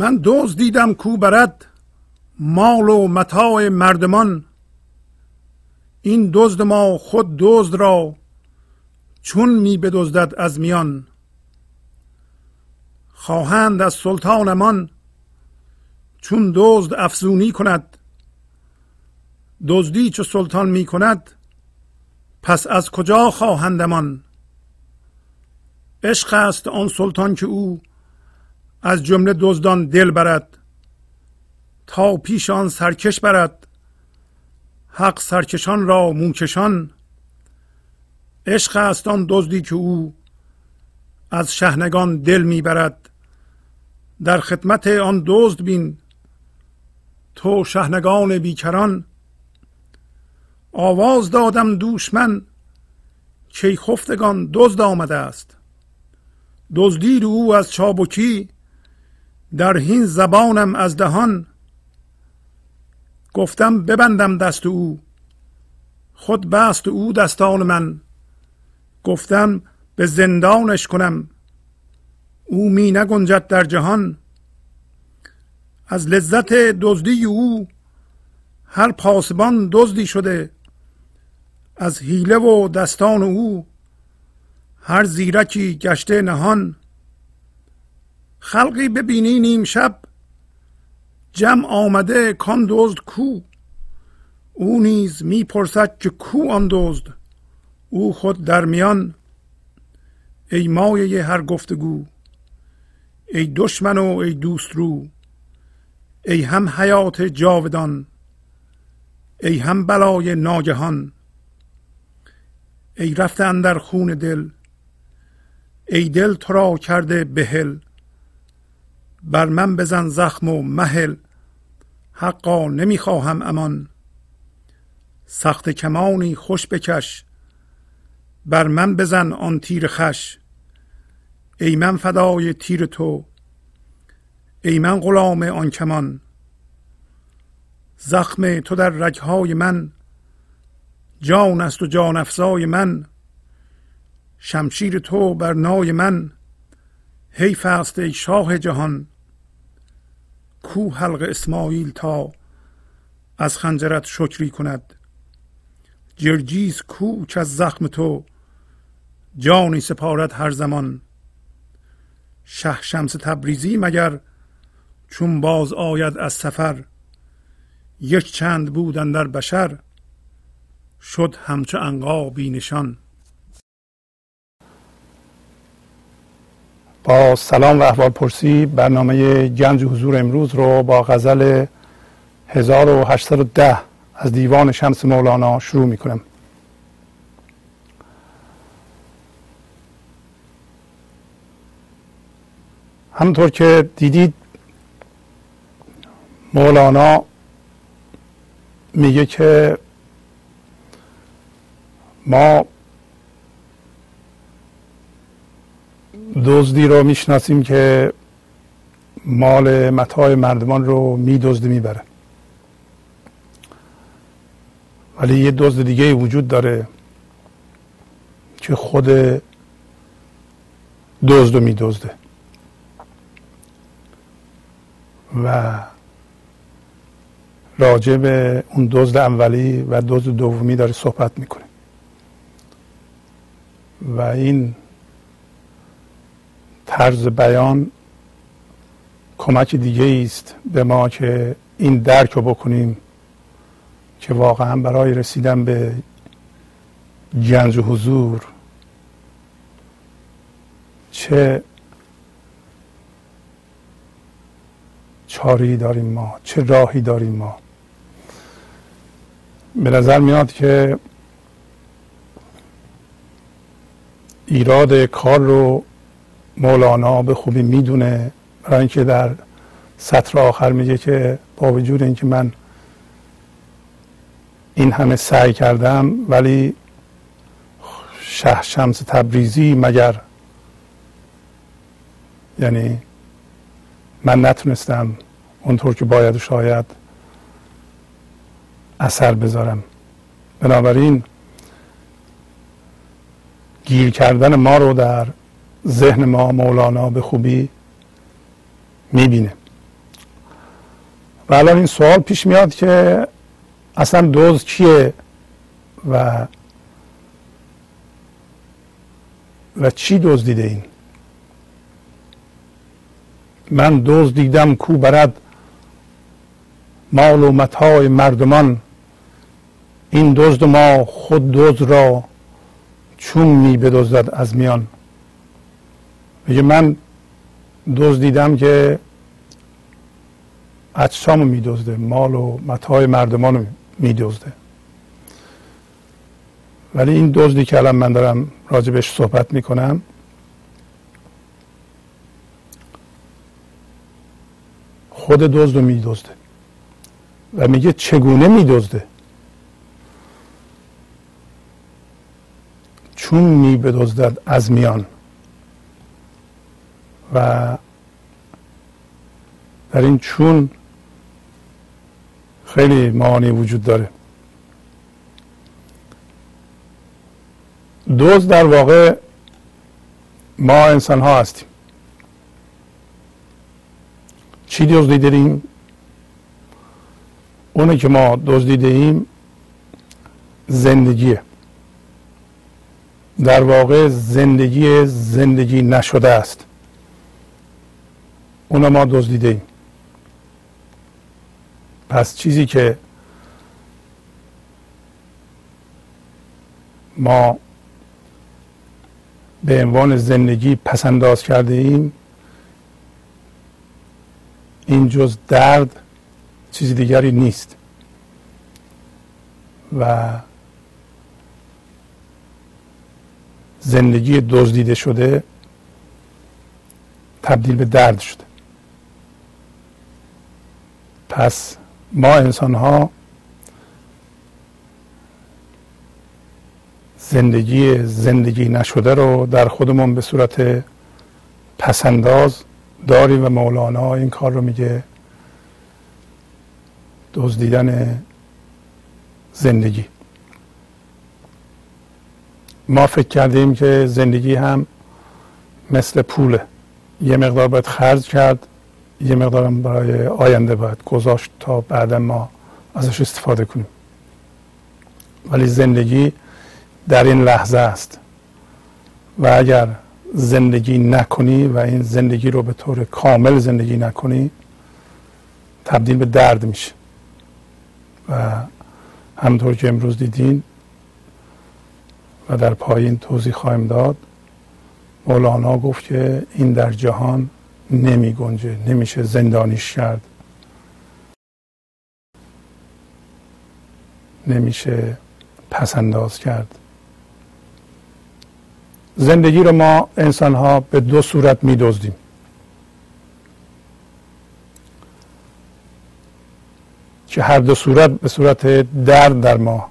من دوز دیدم کو برد مال و متاع مردمان. این دزد ما خود دزد را چون می بدزدد از میان. خواهند از سلطانمان چون دزد افزونی کند. دزدی چو سلطان می کند پس از کجا خواهندمان؟ عشق است آن سلطان که او از جمله دزدان دل برد تا پیش آن سرکش برد حق سرکشان را موکشان عشق است آن دزدی که او از شهنگان دل می‌برد. در خدمت آن دزد بین تو شهنگان بیکران. آواز دادم دوش من خفتگان دزد آمده است. دزدی او از چابکی در هین زبانم از دهان. گفتم ببندم دست او. خود بست او دستان من. گفتم به زندانش کنم. او می نگنجد در جهان. از لذت دزدی او هر پاسبان دزدی شده. از حیله و دستان او هر زیرکی گشته نهان. خلقی ببینی نیم شب. جمع آمده کان دزد کو. او نیز می‌پرسد که کو آن دزد؟ او خود در میان. ای مایه هر گفتگو. ای دشمن و ای دوست رو. ای هم حیات جاودان. ای هم بلای ناگهان. ای رفته اندر خون دل. ای دل تو را کرده بهل. بر من بزن زخم و مهل. حقا نمی‌خواهم امان. سخت کمانی خوش بکش. بر من بزن آن تیر خش. ای من فدای تیر تو. ای من غلام آن کمان. زخم تو در رگهای من. جان است و جان افزای من. شمشیر تو بر نای من. حیف است ای شاه جهان کو حلق اسماعیل تا از خنجرت شکری کند. جرجیز کو که از زخم تو جانی سپارد هر زمان. شه شمس تبریزی مگر چون باز آید از سفر یک چند بودن در بشر شد همچو انقا نشان. با سلام و احوال پرسی برنامه گنج حضور امروز رو با غزل 1810 از دیوان شمس مولانا شروع می کنم همونطور که دیدید مولانا میگه که ما دزدی رو می‌شناسیم که مال متاع مردمان رو میدزده می‌بره. ولی یه دزد دیگه وجود داره که خود دزد رو میدزده. و راجع به اون دزد اولی و دزد دومی داره صحبت می‌کنه. و این طرز بیان کمک دیگه است به ما که این درک رو بکنیم که واقعا برای رسیدن به گنج و حضور چه چاری داریم ما چه راهی داریم ما. به نظر میاد که ایراد کار رو مولانا به خوبی می‌دونه. برای اینکه در سطر آخر میگه که با وجود اینکه من این همه سعی کردم ولی شه شمس تبریزی مگر یعنی من نتونستم اونطور که باید شاید اثر بذارم. بنابراین گیر کردن ما رو در ذهن ما مولانا به خوبی می‌بینه. و الان این سوال پیش میاد که اصلا دوز کیه و و چی دزدیده این؟ من دوز دیدم کو برد مال و مردمان. این دزد ما خود دزد را چون می بدزدد از میان. میگه من دوز دیدم که اجسام میدزده مال و متاع مردمان رو میدزده. ولی این دزدی که الان من دارم راجبش صحبت می‌کنم خود دزد رو میدزده و میگه چگونه میدزده؟ چون می از میان. و در این چون خیلی معانی وجود داره. دوز در واقع ما انسان ها هستیم. چی دزدیده ایم؟ اونه که ما دزدیده ایم زندگیه. در واقع زندگی زندگی نشده است. اون ما دزدیده ایم پس چیزی که ما به عنوان زندگی پسنداز کرده ایم این جز درد چیزی دیگری نیست. و زندگی دزدیده شده تبدیل به درد شده. پس ما انسان ها زندگی زندگی نشده رو در خودمون به صورت پسنداز داریم و مولانا این کار رو میگه. دزدیدن زندگی. ما فکر کردیم که زندگی هم مثل پوله. یه مقدار باید خرج کرد. یه مقدار برای آینده باید گذاشت تا بعد ما ازش استفاده کنیم. ولی زندگی در این لحظه است. و اگر زندگی نکنی و این زندگی رو به طور کامل زندگی نکنی تبدیل به درد میشه. و همطور که امروز دیدین و در پایین توضیح خواهیم داد مولانا گفت که این در جهان نمی گنجه نمیشه زندانیش کرد. نمیشه پسنداز کرد. زندگی رو ما انسان ها به دو صورت می دزدیم. که هر دو صورت به صورت درد در ما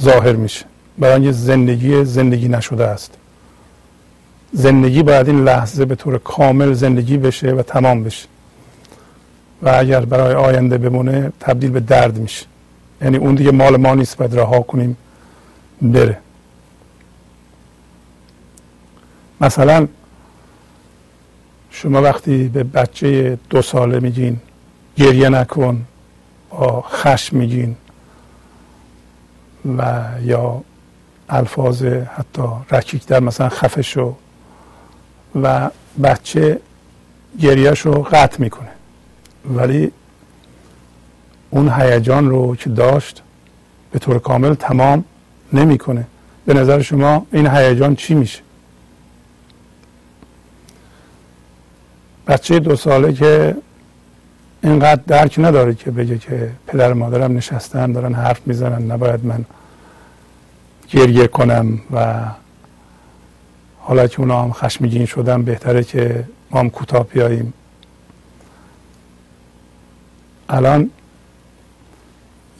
ظاهر میشه. برای زندگی زندگی نشده است. زندگی باید این لحظه به طور کامل زندگی بشه و تمام بشه. و اگر برای آینده بمونه تبدیل به درد میشه. یعنی اون دیگه مال ما نیست باید رها کنیم بره. مثلا شما وقتی به بچه دو ساله میگین گریه نکن با خشم میگین و یا الفاظ حتی رکیک در مثلا خفه شو. و بچه گریهش رو قطع می‌کنه. ولی اون هیجان رو که داشت به طور کامل تمام نمی‌کنه. به نظر شما این هیجان چی میشه؟ بچه دو ساله که اینقدر درک نداره که بگه که پدر مادرم نشستن دارن حرف می‌زنن نباید من گریه کنم و حالا که اونا هم خشمگین شدن بهتره که ما هم کوتاه بیاییم. الان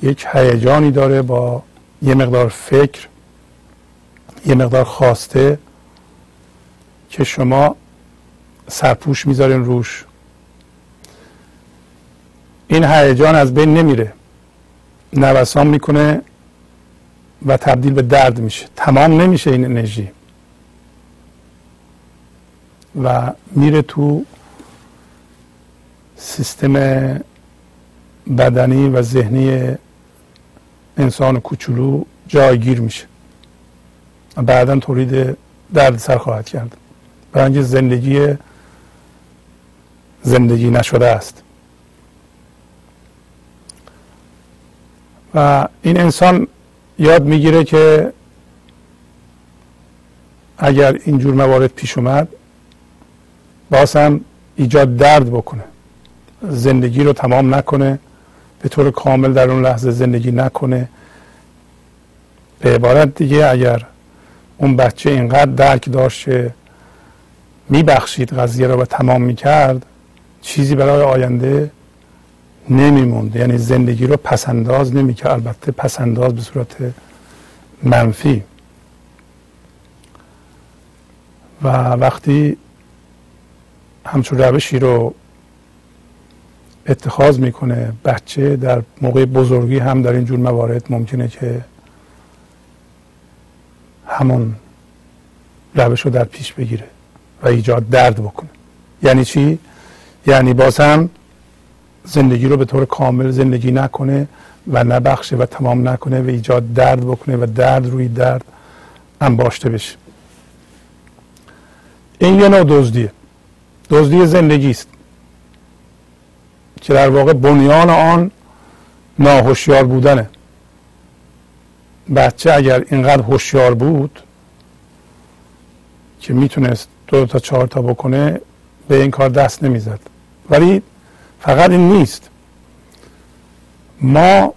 یک هیجانی داره با یه مقدار فکر یه مقدار خواسته که شما سرپوش می‌ذارین روش. این هیجان از بین نمیره. نوسان می‌کنه و تبدیل به درد میشه. تمام نمیشه این انرژی. و میره تو سیستم بدنی و ذهنی انسان کوچولو جایگیر میشه. بعدا تولید دردسر خواهد کرد. برای زندگی زندگی نشده است. و این انسان یاد می‌گیره که اگر اینجور موارد پیش اومد باز هم ایجاد درد بکنه. زندگی رو تمام نکنه. به طور کامل در اون لحظه زندگی نکنه. به عبارت دیگه اگر اون بچه اینقدر درک داشت میبخشید قضیه رو و تمام می‌کرد چیزی برای آینده نمیموند یعنی زندگی رو پسنداز نمی‌کرد. البته پسنداز به صورت منفی. و وقتی همچون روشی رو اتخاذ می‌کنه. بچه در موقع بزرگی هم در این جور موارد ممکنه که همون روش رو در پیش بگیره و ایجاد درد بکنه. یعنی چی؟ یعنی باز هم زندگی رو به طور کامل زندگی نکنه و نبخشه و تمام نکنه و ایجاد درد بکنه و درد روی درد انباشته بشه. این یه نوع دزدیه. دزدی زندگی است که در واقع بنیان آن ناهوشیار بودنه. بچه اگر اینقدر هوشیار بود که می‌تونست دو تا چهار تا بکنه به این کار دست نمی‌زد. ولی فقط این نیست. ما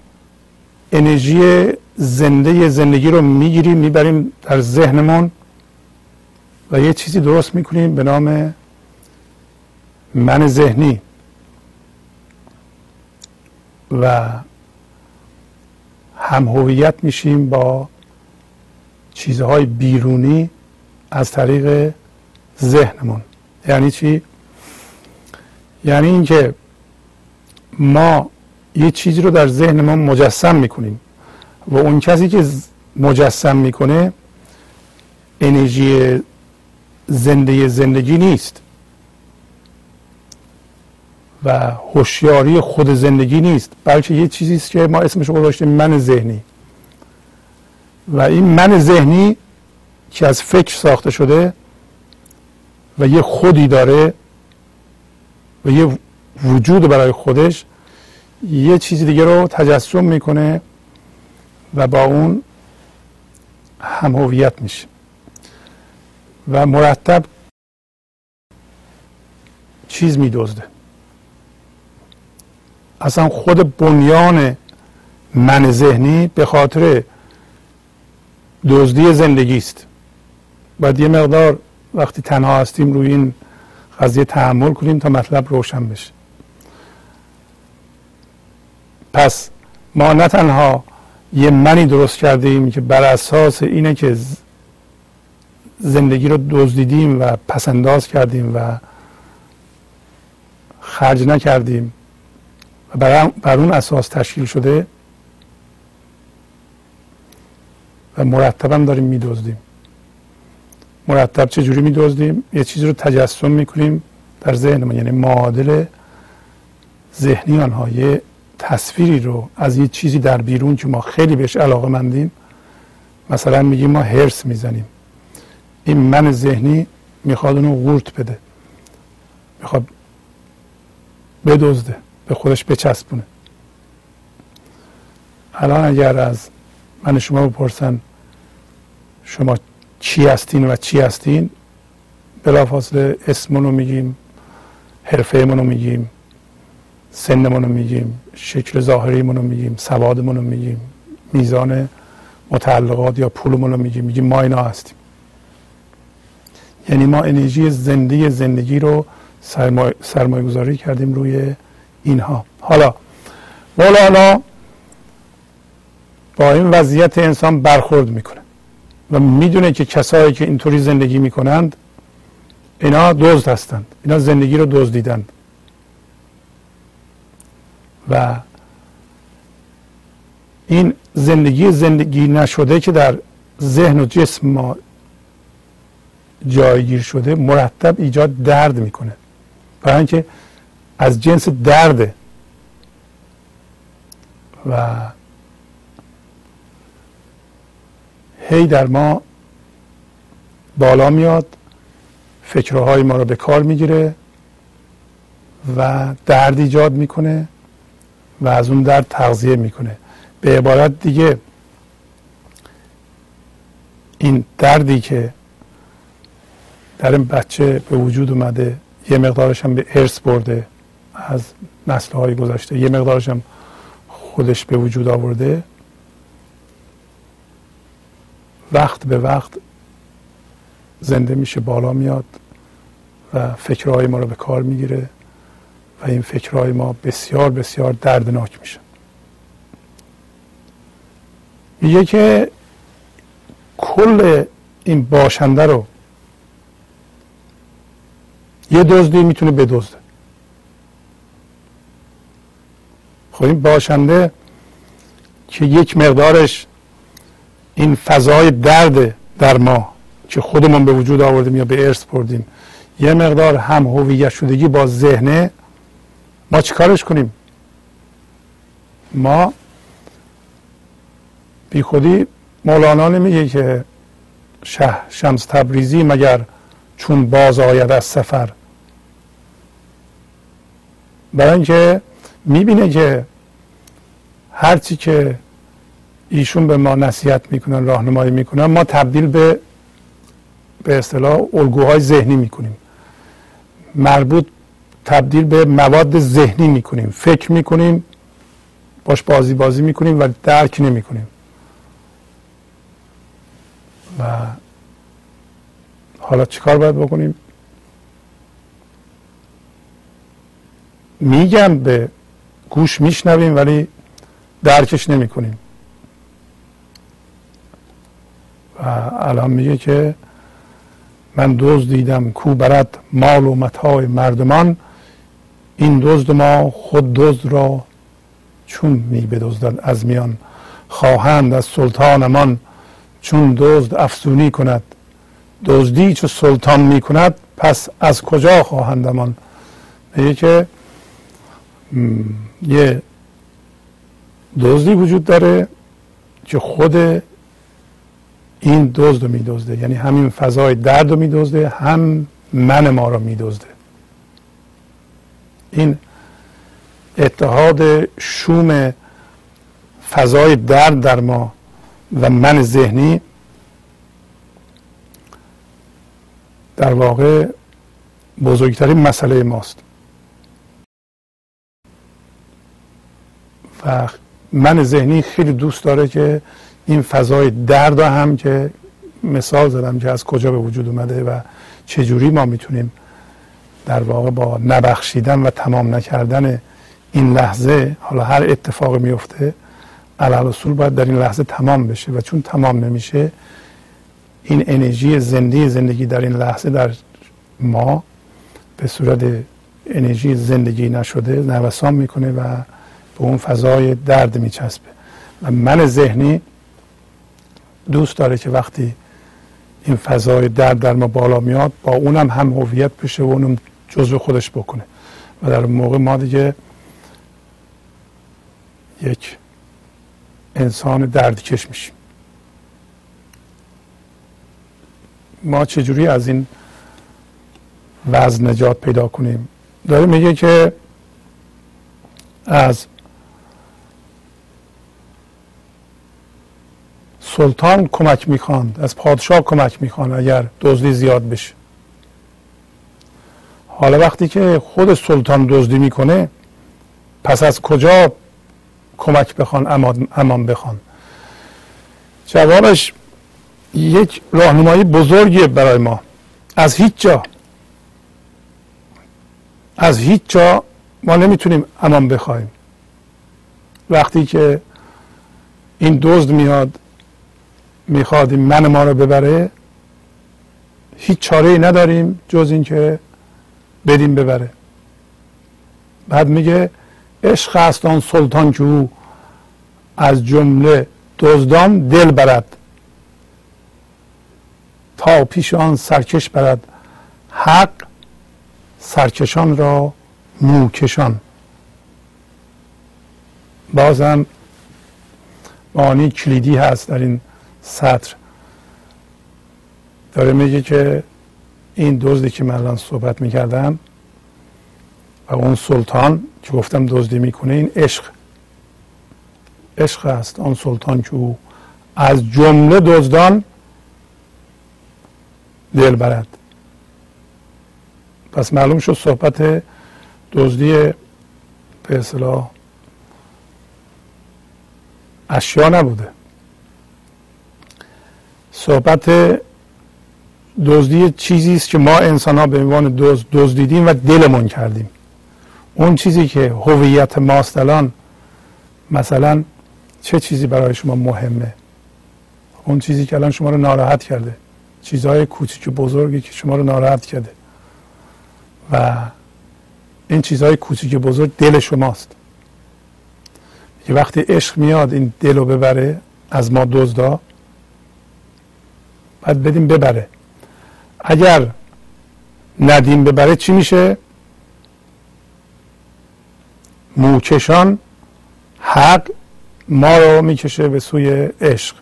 انرژی زنده زندگی رو می‌گیریم می‌بریم در ذهنمون و یه چیزی درست می‌کنیم به نام من ذهنی. و هم هویت میشیم با چیزهای بیرونی از طریق ذهنمون. یعنی چی؟ یعنی اینکه ما یه چیزی رو در ذهنمون مجسم می‌کنیم و اون کسی که مجسم می‌کنه انرژی زنده زندگی نیست. و هوشیاری خود زندگی نیست بلکه یه چیزی است که ما اسمش گذاشتیم من ذهنی. و این من ذهنی که از فکر ساخته شده و یه خودی داره و یه وجود برای خودش یه چیزی دیگه رو تجسم می‌کنه و با اون هم هویت میشه. و مرتب چیز میدزده. اصلا خود بنیان من ذهنی به خاطر دزدی زندگی است باید یه مقدار وقتی تنها هستیم روی این قضیه تحمل کنیم تا مطلب روشن بشه. پس ما نه تنها یه منی درست کردیم که بر اساس اینه که زندگی رو دزدیدیم و پسنداز کردیم و خرج نکردیم بر اون اساس تشکیل شده و مرتبا داریم میدزدیم. مرتب چجوری میدزدیم؟ یه چیزی رو تجسم می‌کنیم در ذهن ما یعنی معادل ذهنی آنها تصویری رو از یه چیزی در بیرون که ما خیلی بهش علاقه مندیم مثلا میگیم ما هرس می‌زنیم. این من ذهنی می‌خواد اونو قورت بده. می‌خواد بدزده. به خودش بچسبونه. الان اگر از من شما بپرسن شما چی هستین و چی هستین بلافاصله اسمونو رو میگیم حرفه رو میگیم سنمون رو میگیم شکل ظاهریمون رو میگیم سوادمون رو میگیم میزان متعلقات یا پولمون رو میگیم میگیم ما اینا هستیم. یعنی ما انرژی زنده زندگی رو سرمایه گذاری کردیم روی اینها. حالا مولانا با این وضعیت انسان برخورد می‌کنه و می‌دونه که کسایی که اینطوری زندگی می‌کنند اینا دزد هستند. اینا زندگی رو دزدیدند و این زندگی زندگی نشده که در ذهن و جسم ما جایگیر شده مرتب ایجاد درد می‌کنه. برای اینکه از جنس درده و هی در ما بالا میاد. فکرهای ما رو به کار می‌گیره و درد ایجاد می‌کنه و از اون درد تغذیه می‌کنه. به عبارت دیگه این دردی که در این بچه به وجود اومده یه مقدارش هم به ارث برده. از نسل های گذشته. یه مقدارش هم خودش به وجود آورده. وقت به وقت زنده میشه بالا میاد و فکرهای ما رو به کار می‌گیره و این فکرهای ما بسیار بسیار دردناک میشه میگه که کل این باشنده رو یه دزدی می‌تونه بدزده. خب این باشنده که یک مقدارش این فضای درد در ما که خودمون به وجود آوردیم یا به ارث بردیم یه مقدار هم هویت شدگی با ذهنه ما چیکارش کنیم؟ ما بی خودی مولانا نمیگه که شه شمس تبریزی مگر چون باز آید از سفر. برای اینکه می‌بینه که هرچی که ایشون به ما نصیحت می‌کنن راهنمایی می‌کنن ما تبدیل به به اصطلاح الگوهای ذهنی می‌کنیم. مربوط تبدیل به مواد ذهنی می‌کنیم. فکر می‌کنیم باش بازی بازی می‌کنیم و درک نمی‌کنیم. و حالا چیکار باید بکنیم؟ میگم به گوش میشنویم ولی درکش نمی کنیم و الان میگه که من دوز دیدم کو برد مال و متاع مردمان این دزد ما خود دزد را چون می بدزدد از میان. خواهند از سلطانمان چون دزد افزونی کند. دزدی چه سلطان می کند پس از کجا خواهندمان؟ میگه که یه دزدی وجود داره که خود این دزد رو میدزده. یعنی همین فضای درد رو میدزده هم من ما رو میدزده. این اتحاد شوم فضای درد در ما و من ذهنی در واقع بزرگترین مسئله ماست. من ذهنی خیلی دوست داره که این فضای درد هم که مثال زدم که از کجا به وجود اومده و چجوری ما می‌تونیم در واقع با نبخشیدن و تمام نکردن این لحظه حالا هر اتفاق میفته علال اصول باید در این لحظه تمام بشه و چون تمام نمیشه این انرژی زنده زندگی در این لحظه در ما به صورت انرژی زندگی نشده نوسان می‌کنه و به اون فضای درد میچسبه. و من ذهنی دوست داره که وقتی این فضای درد در ما بالا میاد با اونم هم هویت بشه و اونم جزو خودش بکنه. و در موقع ما دیگه یک انسان دردکش میشیم. ما چجوری از این وزن نجات پیدا کنیم؟ داره میگه که از سلطان کمک می‌خواند از پادشاه کمک می‌خواند اگر دزدی زیاد بشه. حالا وقتی که خود سلطان دزدی می‌کنه پس از کجا کمک بخوان امان بخوان؟ جوابش یک راهنمایی بزرگیه برای ما. از هیچ جا. از هیچ جا ما نمی‌تونیم امان بخوایم. وقتی که این دزد میاد می‌خواد من ما رو ببره هیچ چاره ای نداریم جز اینکه بدیم ببره. بعد میگه عشق است آن سلطان که او از جمله دزدان دل برد تا پیش آن سرکش برد. حق سرکشان را موکشان بازم معانی کلیدی هست در این سطر. داره میگه که این دزدی که من الان صحبت می‌کردم و اون سلطان که گفتم دزدی می‌کنه این عشق. عشق است آن سلطان که او از جمله دزدان دل برد. پس معلوم شد صحبت دزدی به اصطلاح اشیا نبوده. صحبت دزدی چیزی است که ما انسان ها به عنوان دزد دزدیدیم و دلمون کردیم. اون چیزی که هویت ماست الان مثلا چه چیزی برای شما مهمه؟ اون چیزی که الان شما رو ناراحت کرده. چیزهای کوچیک و بزرگی که شما رو ناراحت کرده. و این چیزهای کوچیک و بزرگ دل شماست. که وقتی عشق میاد این دل رو ببره از ما دزدا باید بدیم ببره. اگر ندیم ببره چی میشه؟ موکشان حق ما رو می‌کشه به سوی عشق.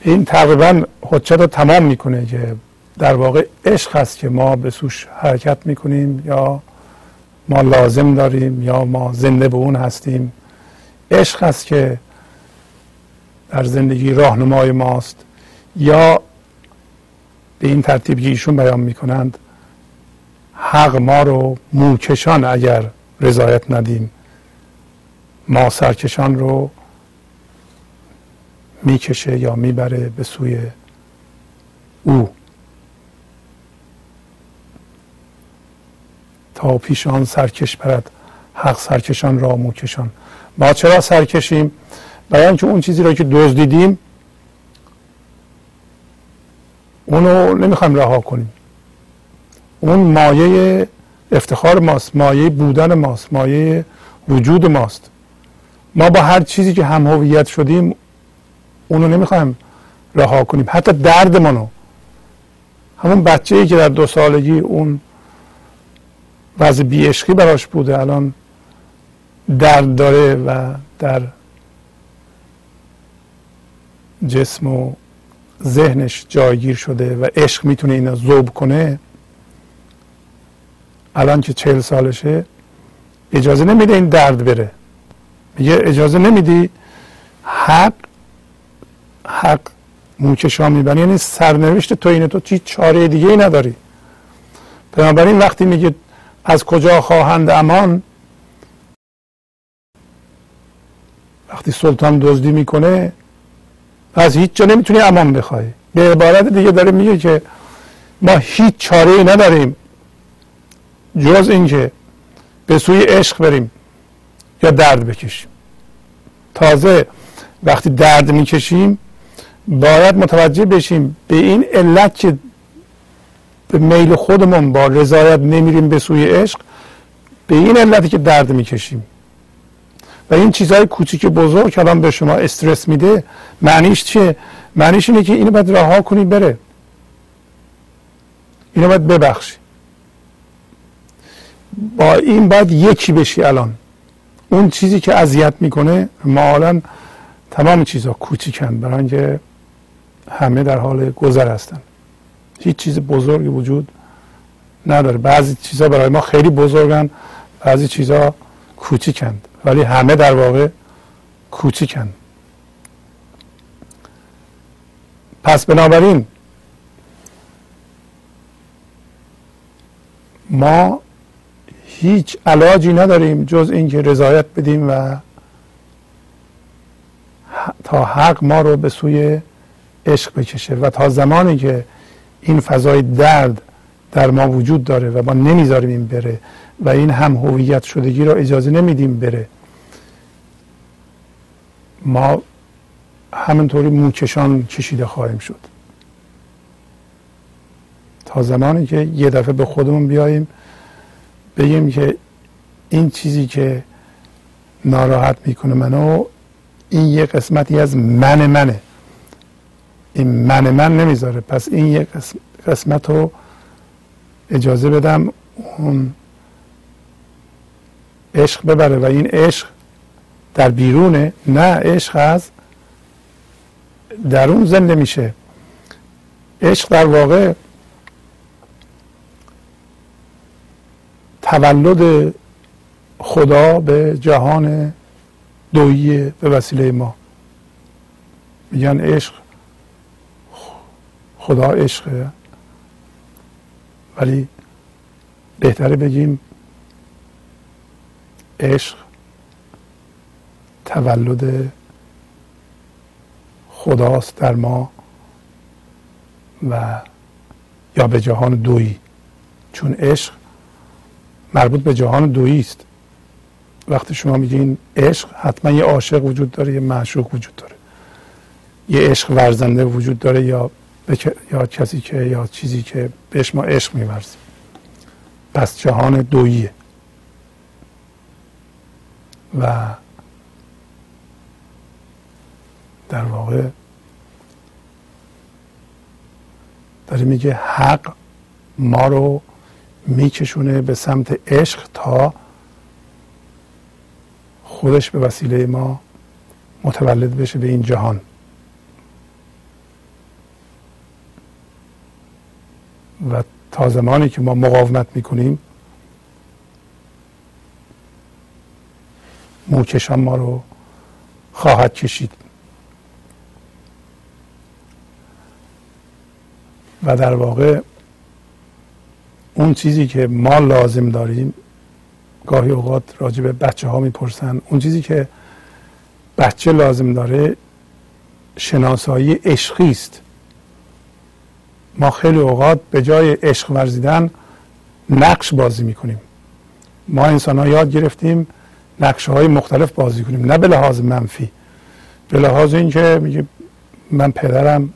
این تقریبا حجت رو تمام می‌کنه که در واقع عشق هست که ما به سوش حرکت می‌کنیم یا ما لازم داریم یا ما زنده به اون هستیم. عشق هست که در زندگی راهنمای ماست. یا به این ترتیب که ایشون بیان می‌کنند حق ما رو موکشان اگر رضایت ندیم ما سرکشان رو می‌کشه یا می‌بره به سوی او. تا پیشان سرکش برد حق سرکشان را موکشان. ما چرا سرکشیم؟ برای اینکه اون چیزی را که دزدیدیم اونو نمی‌خوایم رها کنیم. اون مایه افتخار ماست مایه بودن ماست مایه وجود ماست. ما با هر چیزی که هم هویت شدیم اونو نمی‌خوایم رها کنیم. حتی درد منو همون بچه ای که در دو سالگی اون وضع بیعشقی براش بوده الان درد داره و در جسم و ذهنش جایگیر شده و عشق می‌تونه اینا زوب کنه الان که چهل سالشه اجازه نمیده این درد بره. میگه اجازه نمیدی حق حق موکشا میبنی. یعنی سرنوشت تو اینه تو چی چاره دیگه ای نداری. بنابراین وقتی میگه از کجا خواهند امان وقتی سلطان دزدی می‌کنه از هیچ جا نمی‌تونی امان بخوای. به عبارت دیگه داره میگه که ما هیچ چاره ای نداریم جز اینکه به سوی عشق بریم یا درد بکشیم. تازه وقتی درد می‌کشیم باید متوجه بشیم به این علت که به میل خودمون با رضایت نمیریم به سوی عشق به این علتی که درد می‌کشیم. و این چیزهای کوچیک بزرگ که به شما استرس میده معنیش چیه؟ معنیش اینه که اینو باید رها کنی بره. اینو باید ببخشی. با این باید یکی بشی الان. اون چیزی که اذیت می‌کنه ما تمام چیزها کوچیکن برای اینکه همه در حال گذر هستن. هیچ چیز بزرگی وجود نداره. بعضی چیزها برای ما خیلی بزرگن بعضی چیزها کوچیکند. ولی همه در واقع کوچیکن. پس بنابراین ما هیچ علاجی نداریم جز اینکه رضایت بدیم و تا حق ما رو به سوی عشق بکشه و تا زمانی که این فضای درد در ما وجود داره و ما نمی‌ذاریم این بره و این هم هویت شدگی را اجازه نمیدیم بره. ما همینطوری موکشان کشیده خواهیم شد. تا زمانی که یه دفعه به خودمون بیاییم بگیم که این چیزی که ناراحت می‌کنه منو این یه قسمتی از من منه. این من من نمی‌ذاره. پس این یه قسمت رو اجازه بدم اون عشق ببره و این عشق در بیرونه نه عشق از درون زنده میشه. عشق در واقع تولد خدا به جهان دویی به وسیله ما. میگن عشق خدا عشقه. ولی بهتره بگیم عشق تولد خداست در ما و یا به جهان دویی. چون عشق مربوط به جهان دویی است وقتی شما میگین عشق حتما یه عاشق وجود داره یه معشوق وجود داره. یه عشق ورزنده وجود داره یا یا کسی که یا چیزی که بهش ما عشق میورزیم. پس جهان دوییه. و در واقع داره میگه حق ما رو میکشونه به سمت عشق تا خودش به وسیله ما متولد بشه به این جهان. و تا زمانی که ما مقاومت می‌کنیم موکشان ما رو خواهد کشید. و در واقع اون چیزی که ما لازم داریم گاهی اوقات راجع به بچه ها می‌پرسن اون چیزی که بچه لازم داره شناسایی عشقی است. ما خیلی اوقات به جای عشق ورزیدن نقش بازی می‌کنیم. ما انسان ها یاد گرفتیم نقشه های مختلف بازی کنیم. نه به لحاظ منفی. به لحاظ اینکه میگه من پدرم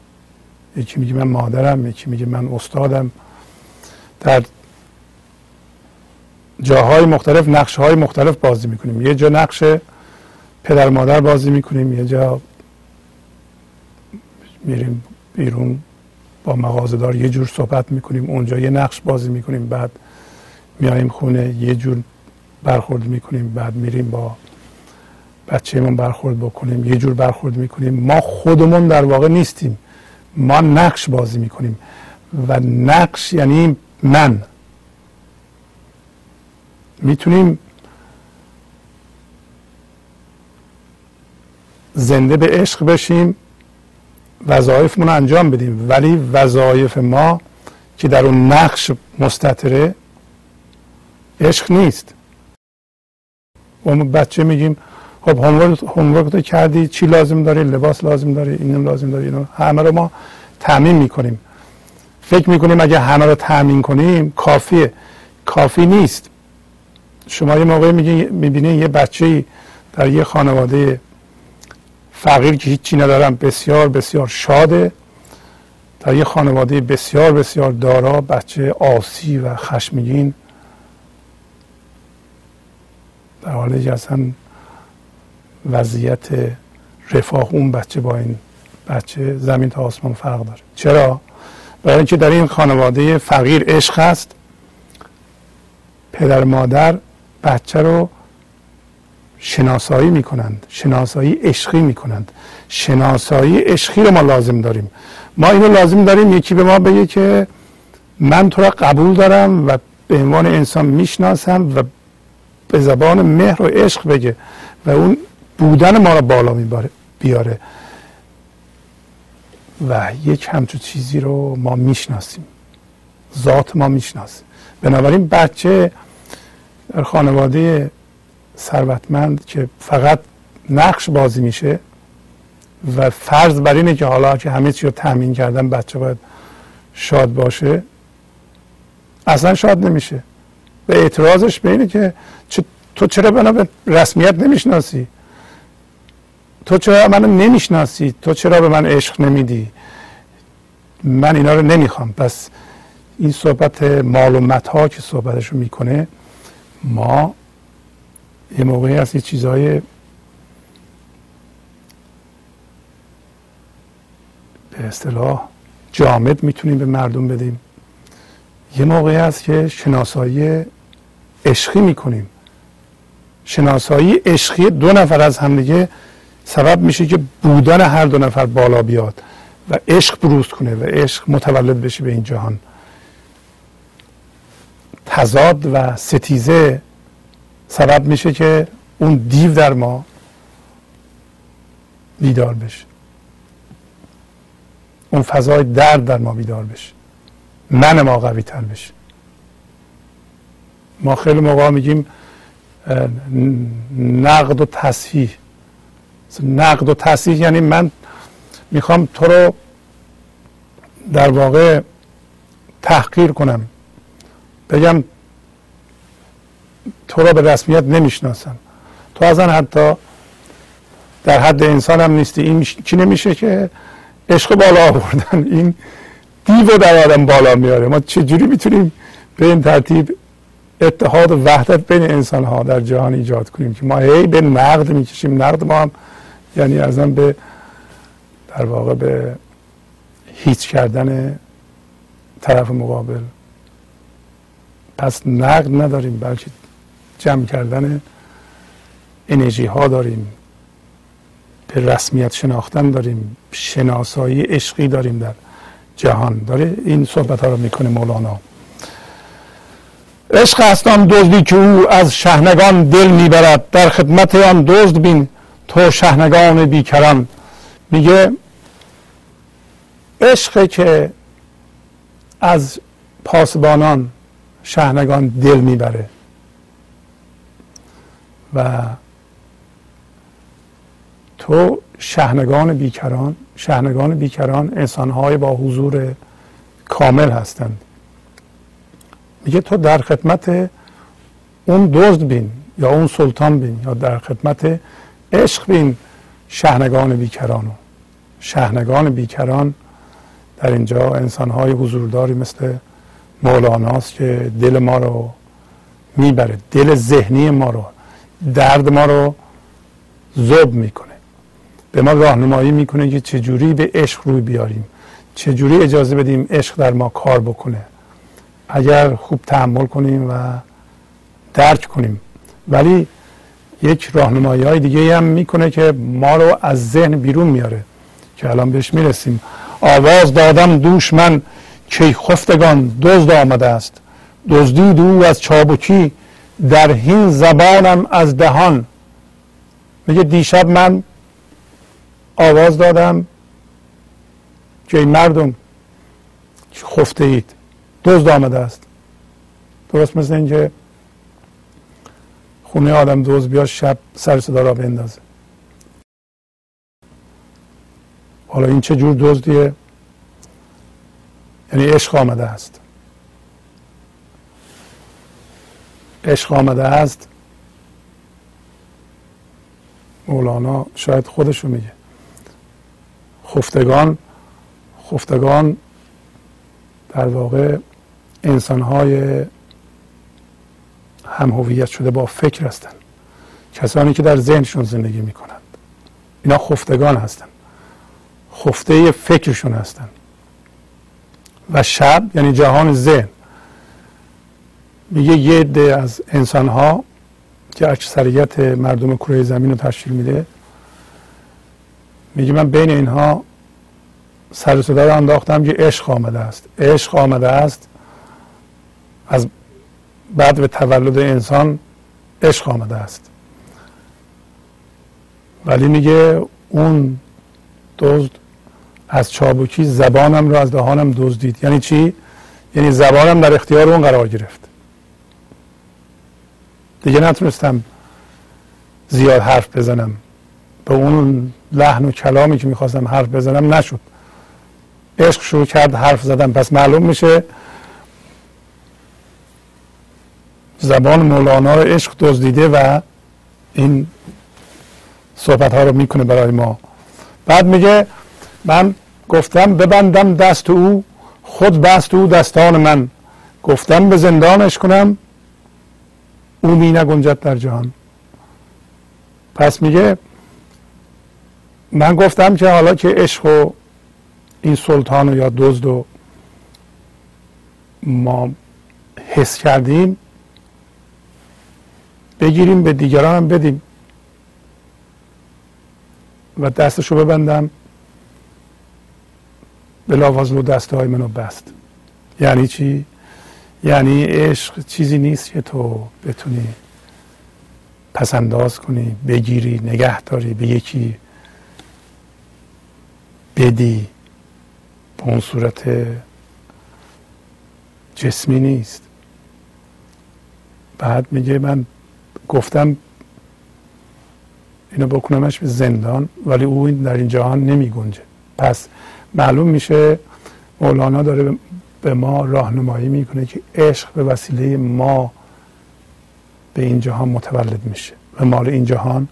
یکی میگه من مادرم یکی میگه من استادم. در جاهای مختلف نقشه های مختلف بازی می‌کنیم. یه جا نقش پدر مادر بازی می‌کنیم یه جا میریم بیرون با مغازهدار یه جور صحبت می‌کنیم اونجا یه نقش بازی می‌کنیم بعد میاییم خونه یه جور برخورد می‌کنیم بعد میریم با بچهمون برخورد بکنیم یه جور برخورد می‌کنیم. ما خودمون در واقع نیستیم. ما نقش بازی می‌کنیم. و نقش یعنی من. می‌تونیم زنده به عشق بشیم وظایفمون انجام بدیم. ولی وظایف ما که در اون نقش مستطره عشق نیست. و ما بچه میگیم خب هومورک رو کردی چی لازم داری؟ لباس لازم داری؟ اینم لازم داری؟ اینو همه رو ما تامین می‌کنیم. فکر می‌کنیم اگه همه رو تامین کنیم کافیه. کافی نیست. شما یه موقع می‌بینید یه بچه در یه خانواده فقیر که هیچی ندارم بسیار بسیار شاده در یه خانواده بسیار بسیار دارا بچه آسی و خشمگین در حال اصلا وضعیت رفاه اون بچه با این بچه زمین تا آسمان فرق داره. چرا؟ برای اینکه در این خانواده فقیر عشق هست پدر مادر بچه رو شناسایی می‌کنند شناسایی عشقی می‌کنند. شناسایی عشقی رو ما لازم داریم. ما اینو لازم داریم یکی به ما بگه که من تو را قبول دارم و به عنوان انسان می‌شناسم و به زبان مهر و عشق بگه و اون بودن ما رو بالا میباره بیاره. و یک همچون چیزی رو ما می‌شناسیم. ذات ما می‌شناسیم بنابراین بچه در خانواده ثروتمند که فقط نقش بازی میشه و فرض بر اینه که حالا که همه چی رو تامین کردن بچه باید شاد باشه اصلا شاد نمیشه. و اعتراضش به اینه که تو چرا بنا به رسمیت نمی‌شناسی؟ تو چرا منو نمی‌شناسی؟ تو چرا به من عشق نمیدی؟ من اینا رو نمی‌خوام. پس این صحبت معلومت ها که صحبتشو می‌کنه ما یه موقعی هست یه چیزهای به اصطلاح جامد می‌تونیم به مردم بدیم. یه موقعی هست که شناسایی عشقی می‌کنیم. شناسایی عشقی دو نفر از همدیگه سبب میشه که بودن هر دو نفر بالا بیاد و عشق بروز کنه و عشق متولد بشه به این جهان. تضاد و ستیزه سبب میشه که اون دیو در ما بیدار بشه. اون فضای درد در ما بیدار بشه. من ما قوی تر بشه. ما خیلی موقع میگیم نقد و تصحیح. نقد و تصحیح یعنی من می‌خوام تو رو در واقع تحقیر کنم. بگم تو رو به رسمیت نمی‌شناسم. تو ازن حتی در حد انسان هم نیستی. این چی نمیشه که عشق بالا آوردن؟ این دیو در آدم بالا میاره ما چجوری می‌تونیم به این ترتیب اتحاد و وحدت بین انسان ها در جهان ایجاد کنیم که ما هی به نقد می‌کشیم. نقد ما هم یعنی ازم به در واقع به هیچ کردن طرف مقابل. پس نقد نداریم بلکه جمع کردن انرژی ها داریم. به رسمیت شناختن داریم. شناسایی عشقی داریم در جهان. داره این صحبت ها رو می‌کنه مولانا. عشق هستم دزدی که او از شهنگان دل می‌برد. در خدمت آن دزد بین تو شهنگان بیکران میگه عشق که از پاسبانان شهنگان دل می‌بره. و تو شهنگان بیکران شهنگان بیکران انسانهای با حضور کامل هستند. میگه تو در خدمت اون دزد بین یا اون سلطان بین یا در خدمت عشق بین شهنگان بیکرانو شهنگان بیکران. در اینجا انسانهای حضورداری مثل مولاناست که دل ما رو می‌بره دل ذهنی ما رو درد ما رو زوب می‌کنه. به ما راهنمایی می‌کنه که چجوری به عشق روی بیاریم چجوری اجازه بدیم عشق در ما کار بکنه. اگر خوب تحمل کنیم و درک کنیم. ولی یک راهنمایی های دیگه هم می‌کنه که ما رو از ذهن بیرون میاره که الان بهش می‌رسیم. آواز دادم دوش من کی خفتگان دزد آمده است. دزدید او از چابکی در هین زبانم از دهان. میگه دیشب من آواز دادم که مردم خفته اید؟ دزد آمده است. درست مثل اینکه خونه آدم دوز بیاد شب سر صدا را بندازه. حالا این چه جور دزدیه؟ یعنی عشق آمده است. عشق آمده است. مولانا شاید خودشو میگه. خفتگان خفتگان در واقع انسان های هم هویت شده با فکر هستند کسانی که در ذهنشون زندگی می کنند اینا خفتگان هستند خفته فکرشون هستند و شب یعنی جهان ذهن. میگه یه عده از انسان ها که اکثریت مردم کره زمین رو تشکیل میده میگه من بین اینها سر صدا رو انداختم که عشق آمده است. عشق آمده است از بعد به تولد انسان عشق آمده است. ولی میگه اون دزد از چابکی زبانم رو از دهانم دزدید. یعنی چی؟ یعنی زبانم در اختیار اون قرار گرفت. دیگه نتونستم زیاد حرف بزنم. به اون لحن و کلامی که می‌خواستم حرف بزنم نشد. عشق شروع کرد حرف زدن پس معلوم میشه زبان مولانا رو عشق دزدیده و این صحبت ها رو می‌کنه برای ما. بعد میگه من گفتم ببندم دست او خود بست او دستان من. گفتم به زندانش کنم او می نگنجد در جهان. پس میگه من گفتم که حالا که عشق و این سلطان یا دزد و ما حس کردیم بگیریم به دیگران هم بدیم. و دستشو ببندم. بلاوازلو دسته های منو بست. یعنی چی؟ یعنی عشق چیزی نیست که تو بتونی پسنداز کنی بگیری نگه داری به یکی بدی. به اون صورت جسمی نیست. بعد میگه من گفتم اینو بکنمش به زندان ولی او در این جهان نمی گنجه پس معلوم میشه مولانا داره به ما راهنمایی می‌کنه که عشق به وسیله ما به این جهان متولد میشه و مال این جهان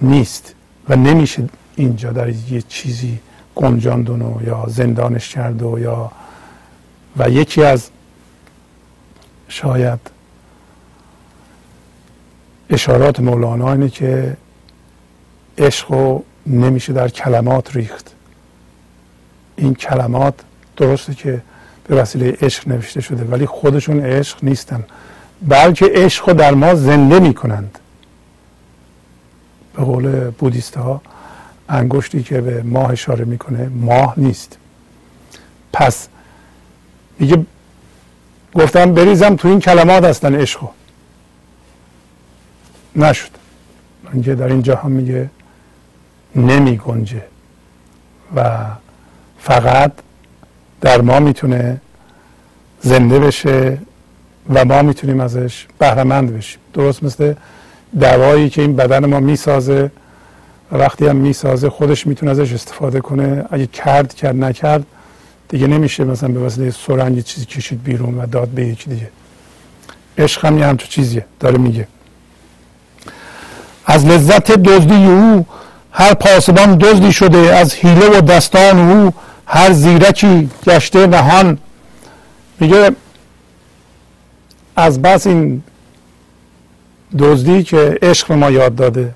نیست و نمیشه اینجا در یه چیزی گنجاندون و یا زندانش کرد و یا و یکی از شاید اشارات مولانا اینه که عشق رو نمیشه در کلمات ریخت. این کلمات درسته که به وسیله عشق نوشته شده ولی خودشون عشق نیستن. بلکه عشق رو در ما زنده می‌کنند. به قول بودیست ها انگشتی که به ماه اشاره می‌کنه ماه نیست. پس میگه گفتم بریزم تو این کلمات هستن عشق نشد. اینکه در این جهان میگه نمی گنجه. و فقط در ما می‌تونه زنده بشه و ما می‌تونیم ازش بهرهمند بشیم. درست مثل دوایی که این بدن ما می‌سازه و وقتی هم می‌سازه خودش می‌تونه ازش استفاده کنه. اگه کرد کرد نکرد دیگه نمیشه مثلا به وسیله سرنگ چیزی کشید بیرون و داد به یکی دیگه. عشق هم یه همچون چیزیه داره میگه. از لذت دزدی او هر پاسبان دزدی شده از حیله و دستان او هر زیرکی گشته نهان. میگه از بس این دزدی که عشق ما یاد داده.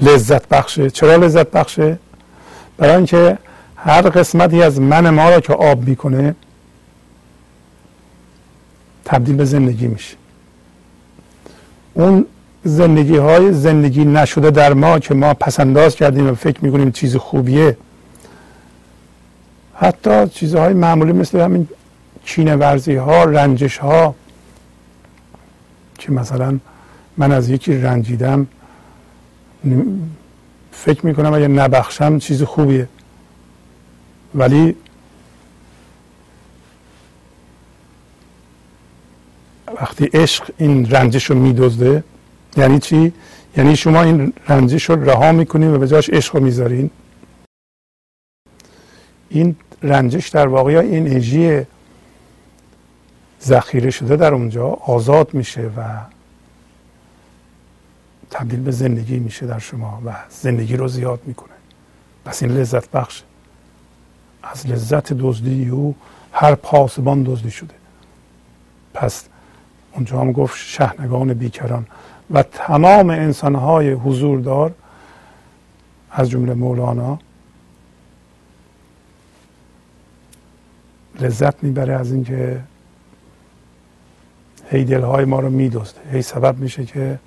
لذت بخشه. چرا لذت بخشه؟ برای اینکه هر قسمتی از من ما را که آب می‌کنه تبدیل به زندگی میشه. اون زندگی های زندگی نشده در ما که ما پسنداز کردیم و فکر می‌کنیم چیز خوبیه. حتی چیزهای معمولی مثل همین چینه ورزی ها رنجش ها که مثلا من از یکی رنجیدم فکر می‌کنم اگه نبخشم چیز خوبیه. ولی وقتی عشق این رنجش رو میدزده یعنی چی؟ یعنی شما این رنجش رو رها می‌کنین و به جاش عشق رو می‌ذارین. این رنجش در واقع این انرژی ذخیره شده در اونجا آزاد میشه و تبدیل به زندگی میشه در شما و زندگی رو زیاد می‌کنه. پس این لذت بخش. از لذت دزدی او هر پاسبان دزدی شده. پس اونجا هم گفت شهنگان بیکران. و تمام انسانهای حضوردار از جمله مولانا لذت می‌بره از اینکه هی دلهای ما رو میدزده هی سبب میشه که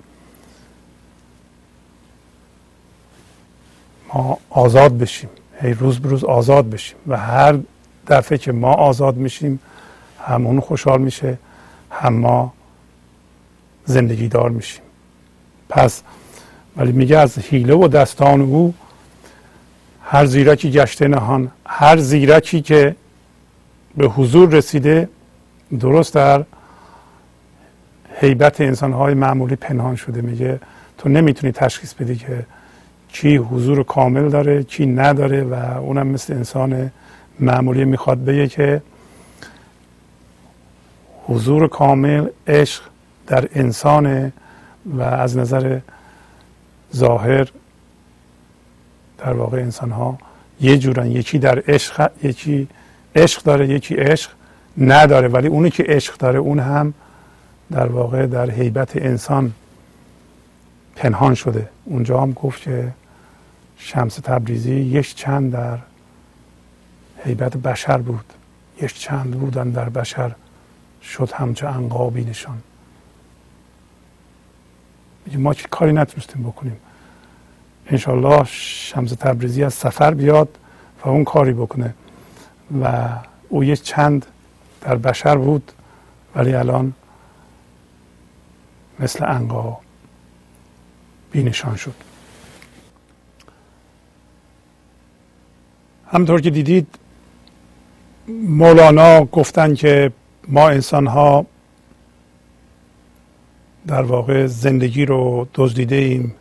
ما آزاد بشیم. هی روز به روز آزاد بشیم. و هر دفعه که ما آزاد میشیم هم اون خوشحال میشه هم ما زندگی دار میشیم. پس ولی میگه از حیله و دستان او هر زیرکی گشته نهان هر زیرکی که به حضور رسیده درست در حیبت انسانهای معمولی پنهان شده. میگه تو نمی‌تونی تشخیص بدی که کی حضور کامل داره کی نداره و اونم مثل انسان معمولی می‌خواد بگه که حضور کامل عشق در انسان و از نظر ظاهر در واقع انسان ها یه جورن یکی در عشق یکی عشق داره یکی عشق نداره. ولی اونی که عشق داره اون هم در واقع در حیبت انسان پنهان شده. اونجا هم گفت که شمس تبریزی یک چند در حیبت بشر بود. یک چند بودن در بشر. شد همچه انقابی نشان.، 'میگه، ما که کاری نتونستیم بکنیم. انشالله شمس تبریزی از سفر بیاد و اون کاری بکنه. و او یه چند در بشر بود ولی الان مثل انقا بینشان شد. همطور که دیدید مولانا گفتن که ما انسان ها در واقع زندگی رو دزدیده ایم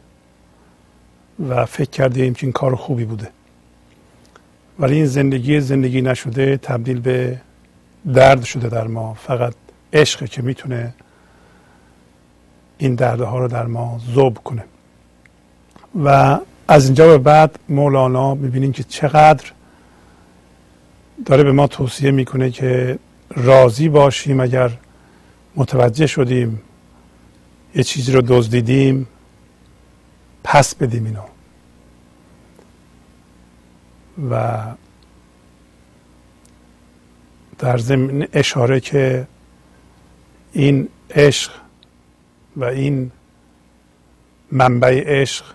و فکر کرده ایم که این کار خوبی بوده. ولی این زندگی زندگی نشده تبدیل به درد شده در ما. فقط عشق که می‌تونه این دردها رو در ما زوب کنه. و از اینجا به بعد مولانا می‌بینیم که چقدر داره به ما توصیه می‌کنه که راضی باشیم اگر متوجه شدیم یه چیزی رو دزدیدیم پس بدیم اینو. و در ضمن اشاره که این عشق و این منبع عشق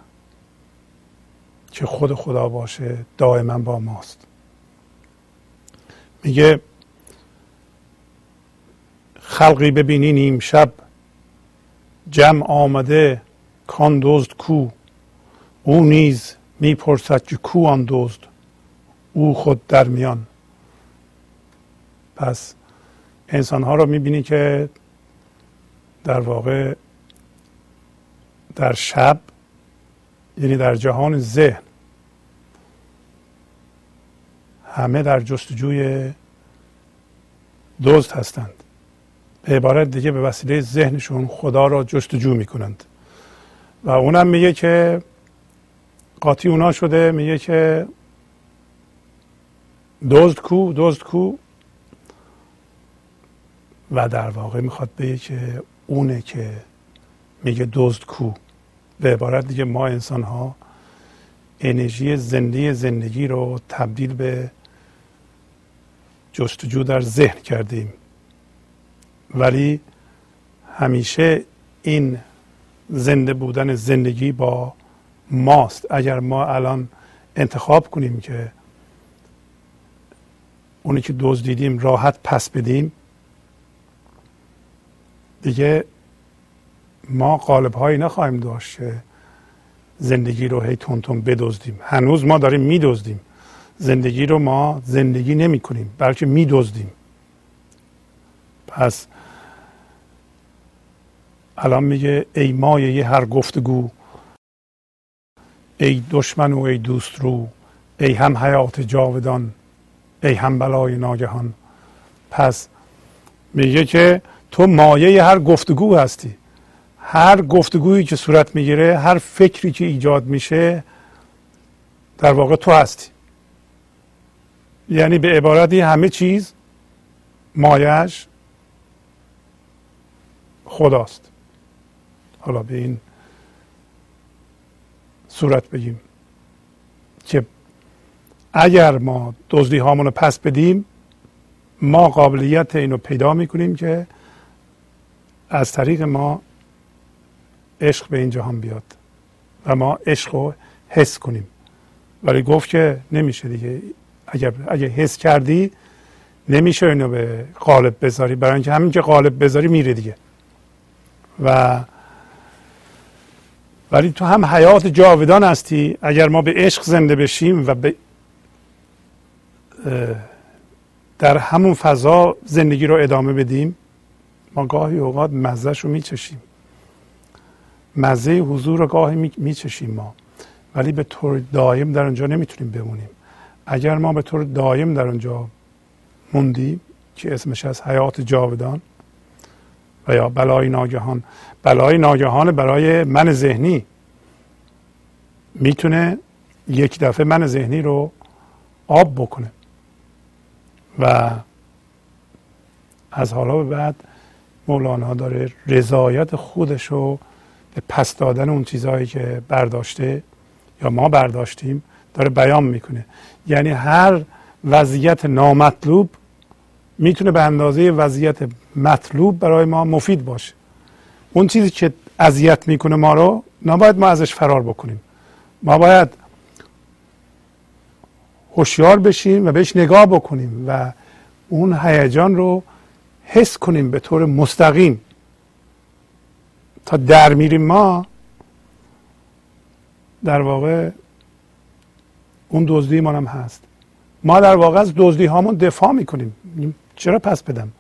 که خود خدا باشه دائما با ماست. میگه خلقی ببینی نیم شب جمع آمده کان دزد کو. او نیز می‌پرسد که کو آن دزد؟ او خود در میان. پس انسان ها رو می‌بینی که در واقع در شب یعنی در جهان ذهن همه در جستجوی دزد هستند. به عبارت دیگه به وسیله ذهنشون خدا را جستجو می‌کنند. و اونم میگه که قاطی اونا شده میگه که دزد کو دزد کو. و در واقع می‌خواد بگه که اونه که میگه دزد کو. به عبارت دیگه ما انسان ها انرژی زنده زندگی رو تبدیل به جستجو در ذهن کردیم. ولی همیشه این زنده بودن زندگی با ماست. اگر ما الان انتخاب کنیم که اونی که دزدیدیم راحت پس بدیم دیگه ما قالب هایی نخواهیم داشت که زندگی رو هی تون بدزدیم. هنوز ما داریم میدزدیم. زندگی رو ما زندگی نمی کنیم بلکه میدزدیم. پس الان میگه ای مایه هر گفتگو ای دشمن و ای دوست رو ای هم حیات جاودان ای هم بلای ناگهان. پس میگه که تو مایه هر گفتگو هستی. هر گفتگویی که صورت می‌گیره هر فکری که ایجاد میشه در واقع تو هستی. یعنی به عبارتی همه چیز مایش خداست. حالا به این صورت بگیم که اگر ما دزدی هامون رو پس بدیم ما قابلیت اینو پیدا می‌کنیم که از طریق ما عشق به این جهان بیاد و ما عشق رو حس کنیم. ولی گفت که نمیشه دیگه. اگر اگه حس کردی نمیشه اینو به قالب بذاری. برای اینکه همین که قالب بذاری میره دیگه. و ولی تو هم حیات جاودان هستی. اگر ما به عشق زنده بشیم و به در همون فضا زندگی رو ادامه بدیم ما گاهی اوقات مزهش رو میچشیم. مزه حضور رو گاهی میچشیم ما. ولی به طور دایم در اونجا نمی‌تونیم بمونیم. اگر ما به طور دایم در اونجا موندیم که اسمش از حیات جاودان و یا بلای ناگهان بلای ناگهان برای من ذهنی می‌تونه یک دفعه من ذهنی رو آب بکنه و از حالا به بعد مولانا داره رضایت خودش رو به پس دادن اون چیزهایی که برداشته یا ما برداشتیم داره بیان می‌کنه. یعنی هر وضعیت نامطلوب می‌تونه به اندازه وضعیت مطلوب برای ما مفید باشه. اون چیزی که اذیت می‌کنه ما رو نباید ما ازش فرار بکنیم. ما باید هوشیار بشیم و بهش نگاه بکنیم و اون هیجان رو حس کنیم به طور مستقیم. تا در میریم ما در واقع اون دزدی ما هم هست. ما در واقع از دزدی هامون دفاع می‌کنیم. چرا پس بدم؟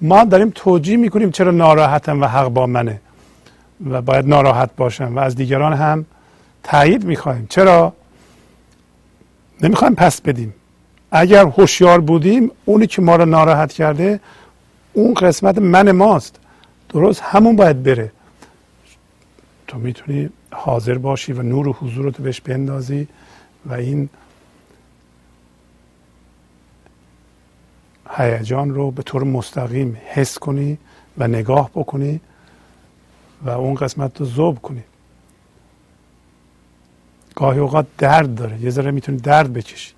ما داریم توجیه می‌کنیم چرا ناراحتم و حق با منه و باید ناراحت باشم و از دیگران هم تایید می‌خوایم. چرا؟ نمی‌خوایم پس بدیم. اگر هوشیار بودیم اونی که ما رو ناراحت کرده اون قسمت من ماست. درست همون باید بره. تو می‌تونی حاضر باشی و نور و حضور بهش بندازی و این هیجان رو به طور مستقیم حس کنی و نگاه بکنی و اون قسمت رو زوب کنی. گاهی اوقات درد داره. یه ذره می‌تونی درد بکشی.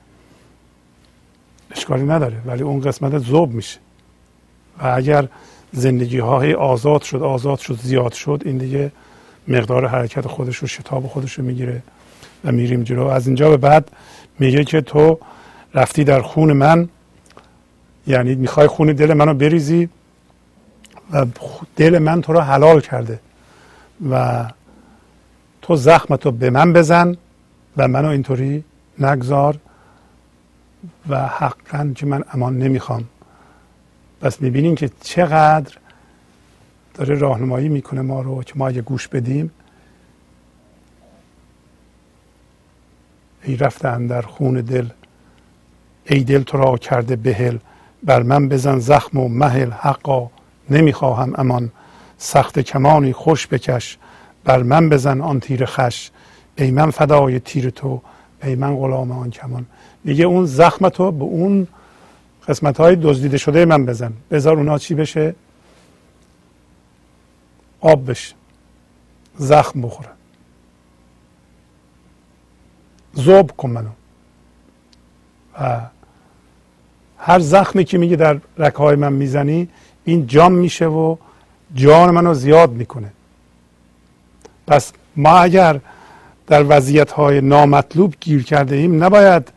اشکالی نداره ولی اون قسمت زوب میشه. و اگر زندگی های آزاد شد آزاد شد زیاد شد این دیگه مقدار حرکت خودش رو شتاب خودش رو می‌گیره و میریم جلو. از اینجا به بعد میگه که تو رفتی در خون من یعنی می‌خوای خون دل منو بریزی و دل من تو رو حلال کرده و تو زخمتو به من بزن و منو اینطوری نگذار و حقا که من امان نمی‌خوام. پس می‌بینیم که چقدر داره راهنمایی می‌کنه ما رو که ما اگه گوش بدیم ای رفتن در خون دل ای دل تو را کرده بهل. بر من بزن زخم و مهل حقا نمی‌خواهم امان. سخت کمانی خوش بکش بر من بزن آن تیر خش. ای من فدای تیر تو ای من غلام آن کمان. میگه اون زخم تو به اون قسمت های دزدیده شده من بزن. بذار اونا چی بشه؟ آب بشه. زخم بخوره. زوب کن منو. هر زخمی که میگه در رکه های من می‌زنی این جام میشه و جان منو زیاد می‌کنه. پس ما اگر در وضعیت های نامطلوب گیر کرده ایم نباید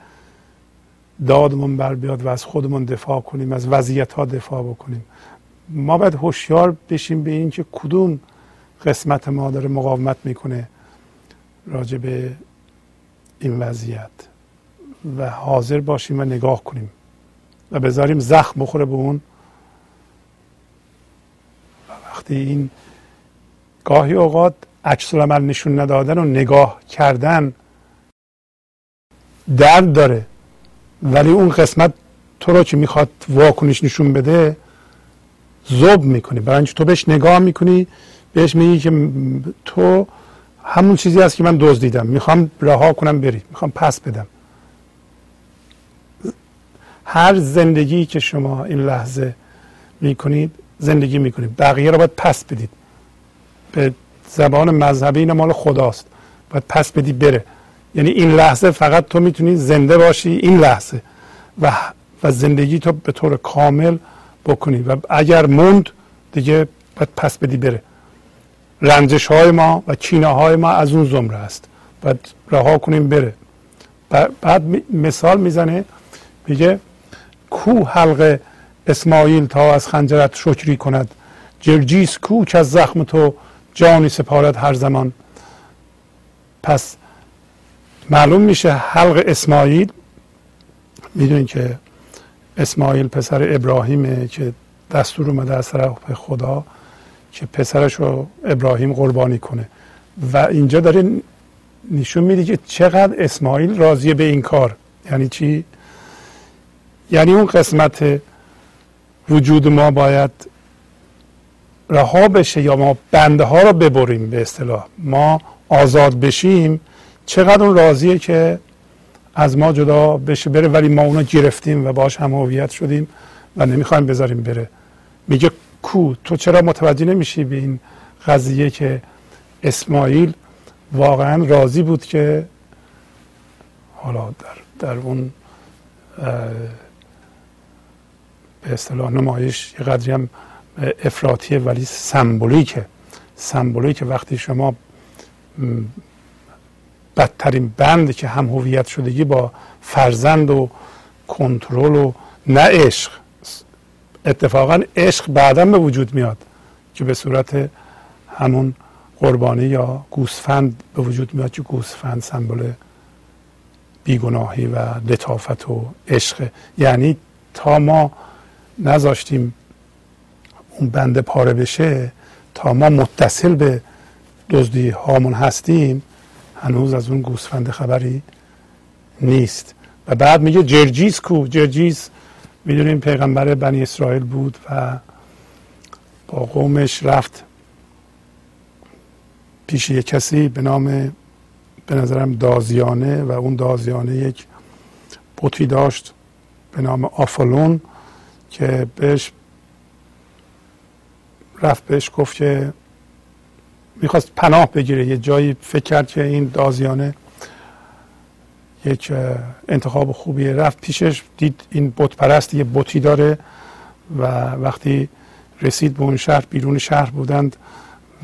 دادمون بر بیاد و از خودمون دفاع کنیم از وضعیت ها دفاع بکنیم. ما باید هوشیار بشیم به اینکه کدوم قسمت ما داره مقاومت می‌کنه راجع به این وضعیت. و حاضر باشیم و نگاه کنیم. و بذاریم زخم بخوره به اون. وقتی این گاهی اوقات عکس عمل نشون ندادن و نگاه کردن درد داره ولی اون قسمت تو رو که می‌خواد واکنش نشون بده زوب می‌کنی برای تو بهش نگاه می‌کنی بهش میگی که تو همون چیزی هست که من دزدیدم. می‌خوام رها کنم بری. می‌خوام پس بدم. هر زندگی که شما این لحظه می‌کنید زندگی می‌کنید. بقیه رو باید پس بدید. به زبان مذهبی این مال خداست. باید پس بدی بره. یعنی این لحظه فقط تو می‌تونی زنده باشی این لحظه. و و زندگی تو به طور کامل بکنی. و اگر موند دیگه باید پس بدی بره. رنجش های ما و کینه های ما از اون زمره است. باید رها کنیم بره. بعد مثال می‌زنه میگه کو حلق اسماعیل تا از خنجرت شکری کند. جرجیس کو که از زخم تو جانی سپارد هر زمان. پس معلوم میشه حلق اسماعیل می‌دونید که اسماعیل پسر ابراهیمه که دستور اومده از طرف خدا که پسرش رو ابراهیم قربانی کنه. و اینجا داره نشون میده که چقدر اسماعیل راضیه به این کار. یعنی چی؟ یعنی اون قسمت وجود ما باید رها بشه یا ما بنده ها رو ببریم به اصطلاح. ما آزاد بشیم چقدر اون راضیه که از ما جدا بشه بره ولی ما اونو گرفتیم و باش هم هویت شدیم و نمی‌خوایم بذاریم بره. میگه کو؟ تو چرا متوجه نمیشی به این قضیه که اسماعیل واقعا راضی بود که حالا در, در اون به اصطلاح نمایش یه قدری هم افراطیه ولی سمبولیکه. سمبولیکه وقتی شما بدترین بند که هم هویت شدگی با فرزند و کنترل و نه عشق. اتفاقا عشق بعدا به وجود میاد که به صورت همون قربانی یا گوسفند به وجود میاد که گوسفند سمبل بیگناهی و لطافت و عشق. یعنی تا ما نذاشتیم اون بنده پاره بشه تا ما متصل به دزدی هامون هستیم هنوز از اون گوسفند خبری نیست. و بعد میگه جرجیس کو؟ جرجیس می‌دونیم پیغمبر بنی اسرائیل بود و با قومش رفت پیش یک کسی به نام به نظرم دازیانه و اون دازیانه یک بطی داشت به نام آفالون. که بهش رفت بهش گفت که می‌خواست پناه بگیره. یه جایی فکر کرد که این دازیانه یک انتخاب خوبیه. رفت پیشش دید این بت پرست یه بطی داره و وقتی رسید به اون شهر بیرون شهر بودند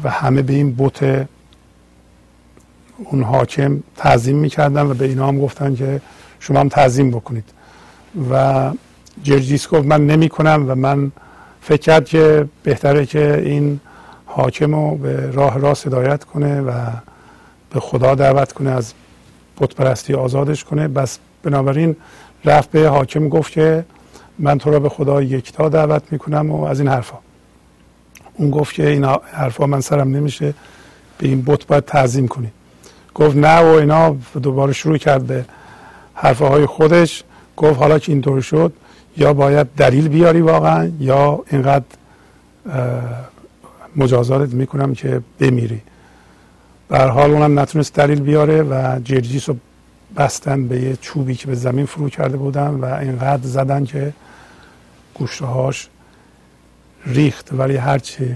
و همه به این بت اون حاکم تعظیم می‌کردن و به اینا هم گفتن که شما هم تعظیم بکنید. و جرجیس گفت من نمی کنم و من فکر کرد که بهتره که این حاکم رو به راه راست هدایت کنه و به خدا دعوت کنه از بتپرستی آزادش کنه. بس بنابراین رفت به حاکم گفت که من تو را به خدا یکتا دعوت می‌کنم و از این حرفا. اون گفت که این حرفا من سرم نمیشه به این بت باید تعظیم کنی. گفت نه و اینا دوباره شروع کرد به حرفه های خودش. گفت حالا که اینطور شد یا باید دلیل بیاری واقعا یا اینقدر مجازاتت می‌کنم که بمیری. به حال اونم نتونست دلیل بیاره و جرجیس رو بستن به یه چوبی که به زمین فرو کرده بودن و اینقدر زدن که گوشته هاش ریخت. ولی هرچی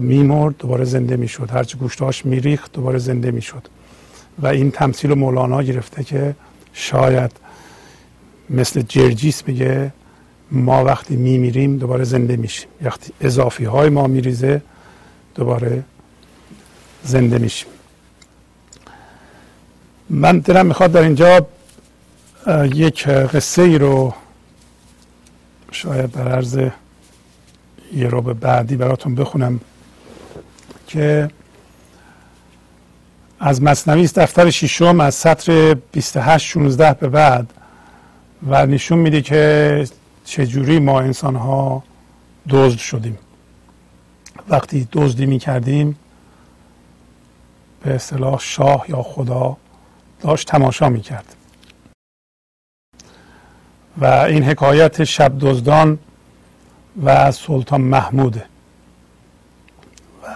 میمرد دوباره زنده می‌شد. هرچی گوشته هاش میریخت دوباره زنده می‌شد. و این تمثیل مولانا گرفته که شاید مثل جرجیس میگه ما وقتی میمیریم دوباره زنده میشیم. وقتی اضافی های ما میریزه دوباره زنده میشیم. من دلم می‌خواد در اینجا یک قصه ای رو شاید در عرض یه رو به بعدی براتون بخونم که از مصنوی دفتر ششم از سطر 28 16 به بعد. و نشون میده که چجوری ما انسان ها دزد شدیم. وقتی دزدی می کردیم به اصطلاح شاه یا خدا داشت تماشا می کرد و این حکایت شب دزدان و سلطان محموده و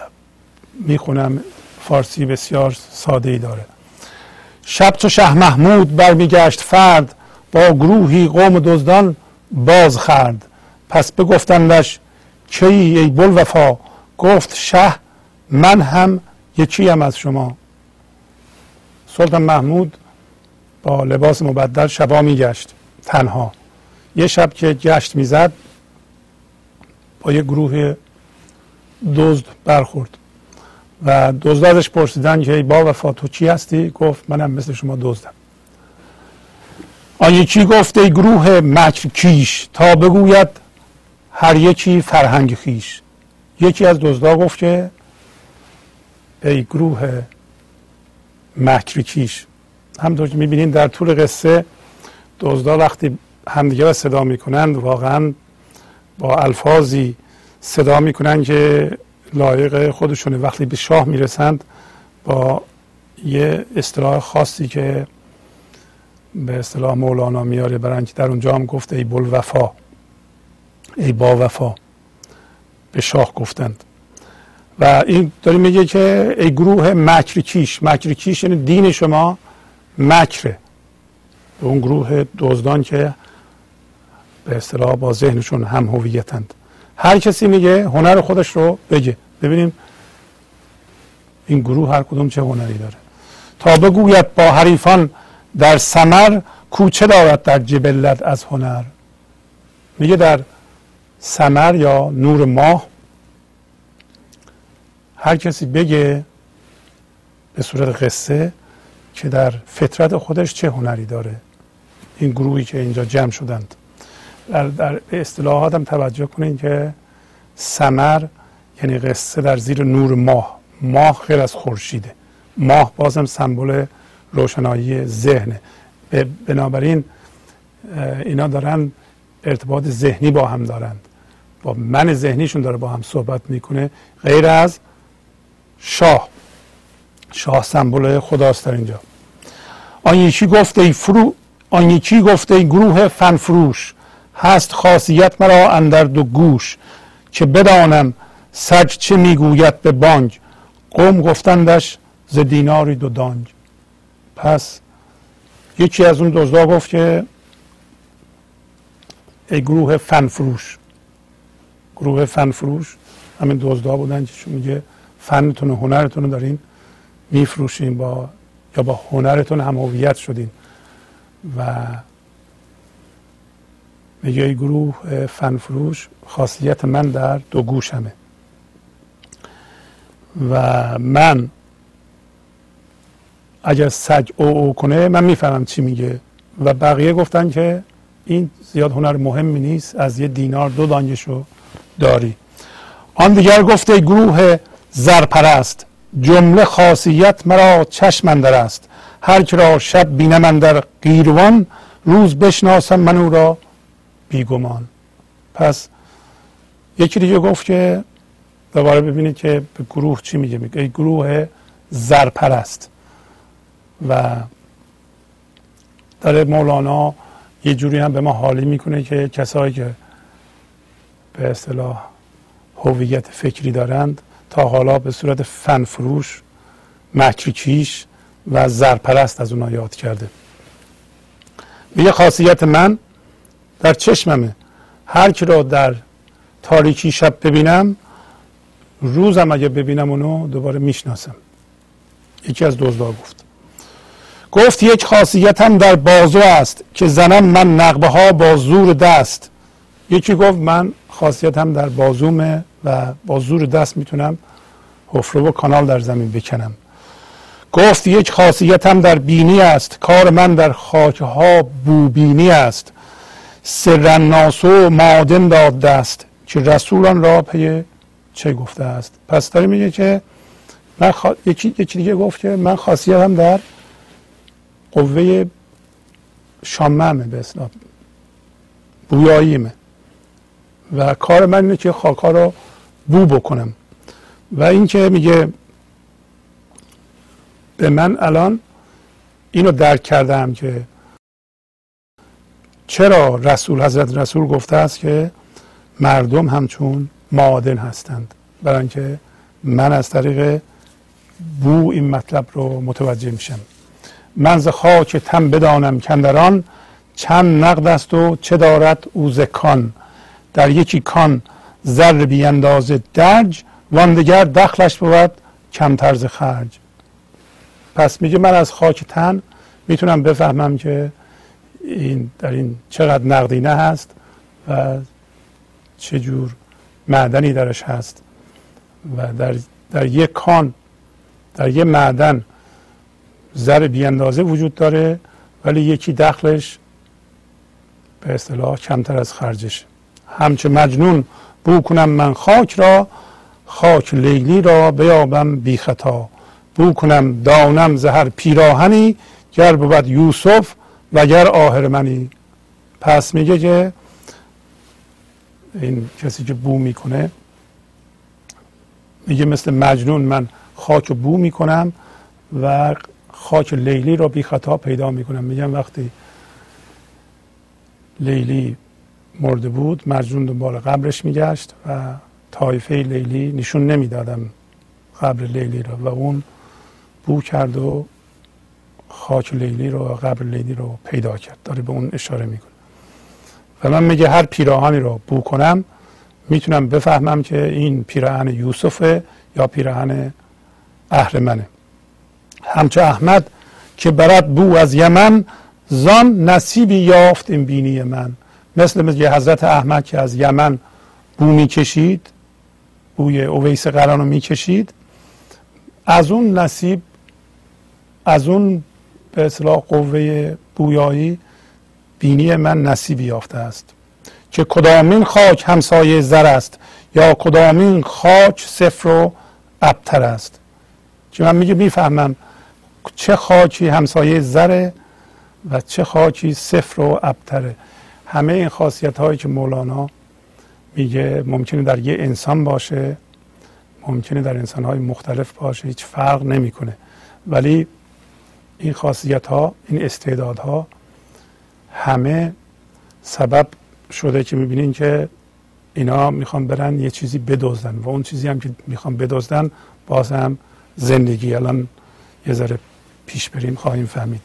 می‌خونم فارسی بسیار ساده ای داره. شب چو شه محمود برمیگشت فرد گروهی قوم دزدان باز خرد پس بگفتندش چی ای بل وفا گفت شه من هم یکیم از شما. سلطان محمود با لباس مبدل شبا میگشت. تنها. یه شب که گشت می‌زد با یه گروه دزد برخورد. و دزد ازش پرسیدن که ای با وفا تو چی هستی؟ گفت منم مثل شما دزدم. آن یکی گفت ای گروه مکر کیش. تا بگوید هر یکی فرهنگ خیش. یکی از دزدا گفت که ای گروه مکر کیش. همطور که می‌بینید در طول قصه دزدا وقتی همدیگه را صدا می‌کنند واقعا با الفاظی صدا می‌کنند که لایق خودشونه. وقتی به شاه می‌رسند با یه اصطلاح خاصی که به اصطلاح مولانا میاره برای اینکه در اونجا هم گفت ای بل وفا ای با وفا به شاه گفتند. و این داری میگه که ای گروه مکر کیش. مکر کیش یعنی دین شما مکره. به اون گروه دزدان که به اصطلاح با ذهنشون هم هویتند. هر کسی میگه هنر خودش رو بگه. ببینیم این گروه هر کدوم چه هنری داره. تا بگوید با حریفان در سمر کوچه دارد در جبلت از هنر. میگه در سمر یا نور ماه هر کسی بگه به صورت قصه که در فطرت خودش چه هنری داره. این گروهی که اینجا جمع شدند. در, در اصطلاحات هم توجه کنین که سمر یعنی قصه در زیر نور ماه. ماه غیر از خورشیده. ماه بازم سمبل روشنایی ذهنه بنابراین اینا دارن ارتباط ذهنی با هم دارند. با من ذهنیشون داره با هم صحبت می‌کنه. غیر از شاه. شاه سمبل خداست در اینجا. آن یکی گفته ای فرو آن یکی گفته ای گروه فنفروش هست خاصیت مرا اندر دو گوش که بدانم سج چه می‌گوید به بانگ قوم گفتندش ز دیناری دو دانگ پس یکی از اون دزدا گفت که ای گروه فنفروش گروه فنفروش همین دزدا بودن که چون میگه فنتون و هنرتون رو دارین میفروشین با یا با هنرتون هم هویت شدین و میگه ای گروه فنفروش خاصیت من در دو گوشمه و من اگر سگ او او کنه من می‌فهمم چی میگه. و بقیه گفتن که این زیاد هنر مهمی نیست از یه دینار دو دانگشو داری. آن دیگر گفته گروه زرپرست جمله خاصیت مرا چشم است. هر که را شب بینم من در قیروان روز بشناسم من او را بیگمان. پس یکی دیگه گفت که دوباره ببینید که به گروه چی میگه. میگه گروه زرپرست. و داره مولانا یه جوری هم به ما حالی می‌کنه که کسایی که به اصطلاح هویت فکری دارند تا حالا به صورت فنفروش مکریکیش و زرپرست از اونا یاد کرده. یه خاصیت من در چشممه. هر کی را در تاریکی شب ببینم روزم اگه ببینم اونو دوباره می‌شناسم. یکی از دزدا گفت. گفت یک خاصیتم در بازو است که زنم من نقبه ها با زور دست. یکی گفت من خاصیتم در بازومه و با زور دست می‌تونم حفره و کانال در زمین بکنم. گفت یک خاصیتم در بینی است. کار من در خاکها بوبینی است. سرناس و مادن داد دست. که رسولان را پی چه گفته است؟ پس داری میگه که من یکی... یکی دیگه گفت که من خاصیتم در قوه شاممه به اصلا بویاییمه. و کار من اینه که خاکا رو بو بکنم. و اینکه میگه به من الان اینو درک کردم که چرا رسول حضرت رسول گفته است که مردم همچون معادن هستند. برای اینکه من از طریق بو این مطلب رو متوجه میشم. من ز خاک تم بدانم کندران چند نقد است و چه دارد او کان. در یکی کان زر بی اندازه درج واندگر دخلش بود کمتر ز خرج. پس میگه من از خاک تن می‌تونم بفهمم که این در این چقدر نقدینه هست و چه جور معدنی درش هست. و در, در یک کان در یک معدن زر بی اندازه وجود داره ولی یکی دخلش به اصطلاح کمتر از خرجش همچه مجنون بو کنم من خاک را خاک لیلی را بیابم بی خطا. بو کنم دانم زهر پیراهنی گر بود یوسف و گر آهرمنی پس میگه که این کسی که بو می‌کنه میگه مثل مجنون من خاک بو می‌کنم و خاک لیلی را بی خطا پیدا می‌کنم. میگم وقتی لیلی مرده بود مجنون دنبال قبرش میگشت و طایفه لیلی نشون نمی‌دادم قبر لیلی را و اون بو کرد و خاک لیلی رو و قبر لیلی رو پیدا کرد. داره به اون اشاره می‌کنه. و من میگه هر پیراهنی رو بو کنم می‌تونم بفهمم که این پیراهن یوسفه یا پیراهن اهرمنه همچه احمد که برد بو از یمن زان نصیبی یافت این بینی من. مثل مثل حضرت احمد که از یمن بو می‌کشید بوی اویس قران رو می‌کشید از اون نصیب از اون به اصلاح قوه بویایی بینی من نصیبی یافته است. که کدامین خاک همسایه زر است یا کدامین خاک صفر و ابتر است. که من میگه می‌فهمم چه خاکی همسایه زره و چه خاکی صفر و ابتره. همه این خاصیت هایی که مولانا میگه ممکنه در یه انسان باشه ممکنه در انسان های مختلف باشه هیچ فرق نمی‌کنه. ولی این خاصیت ها این استعدادها همه سبب شده که می‌بینین که اینا می‌خوان برن یه چیزی بدزدن و اون چیزی هم که می‌خوان بدزدن باز هم زندگی. الان یه ذره پیش بریم خواهیم فهمید.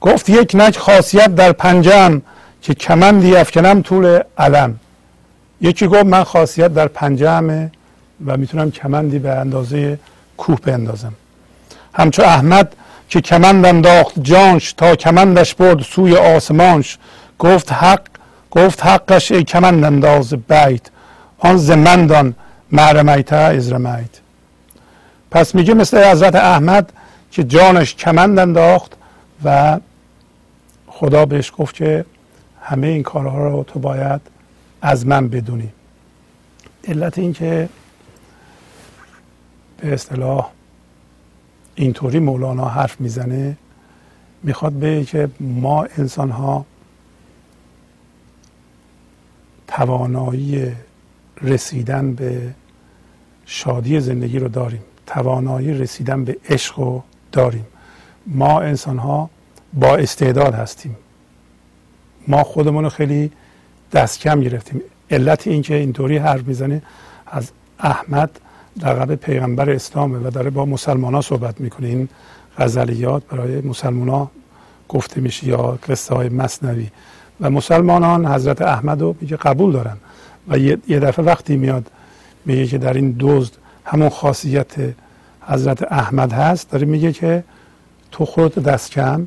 گفت یک نک خاصیت در پنجم که کمندی افکنم طول علم. یکی گفت من خاصیت در پنجمه و می‌تونم کمندی به اندازه کوه بندازم. همچو احمد که کمند انداخت جانش تا کمندش برد سوی آسمانش. گفت حق گفت حقش ای کمند انداز بیت. آن زمندان معرمیت ازرمیت پس میگه مثل حضرت احمد که جانش کمند انداخت و خدا بهش گفت که همه این کارها رو تو باید از من بدونی. علت این که به اصطلاح اینطوری مولانا حرف می‌زنه می‌خواد به که ما انسان ها توانایی رسیدن به شادی زندگی رو داریم. توانایی رسیدن به عشق رو داریم. ما انسان ها با استعداد هستیم. ما خودمون رو خیلی دست کم گرفتیم. علت اینکه اینطوری حرف می‌زنه از احمد لقب پیغمبر اسلامه و داره با مسلمان ها صحبت می‌کنه. این غزلیات برای مسلمان ها گفته میشه یا قصه های مصنوی و مسلمانان حضرت احمد رو میگه قبول دارن. و یه دفعه وقتی میاد میگه که در این دزد همون خاصیت حضرت احمد هست داره میگه که تو خودت دست کم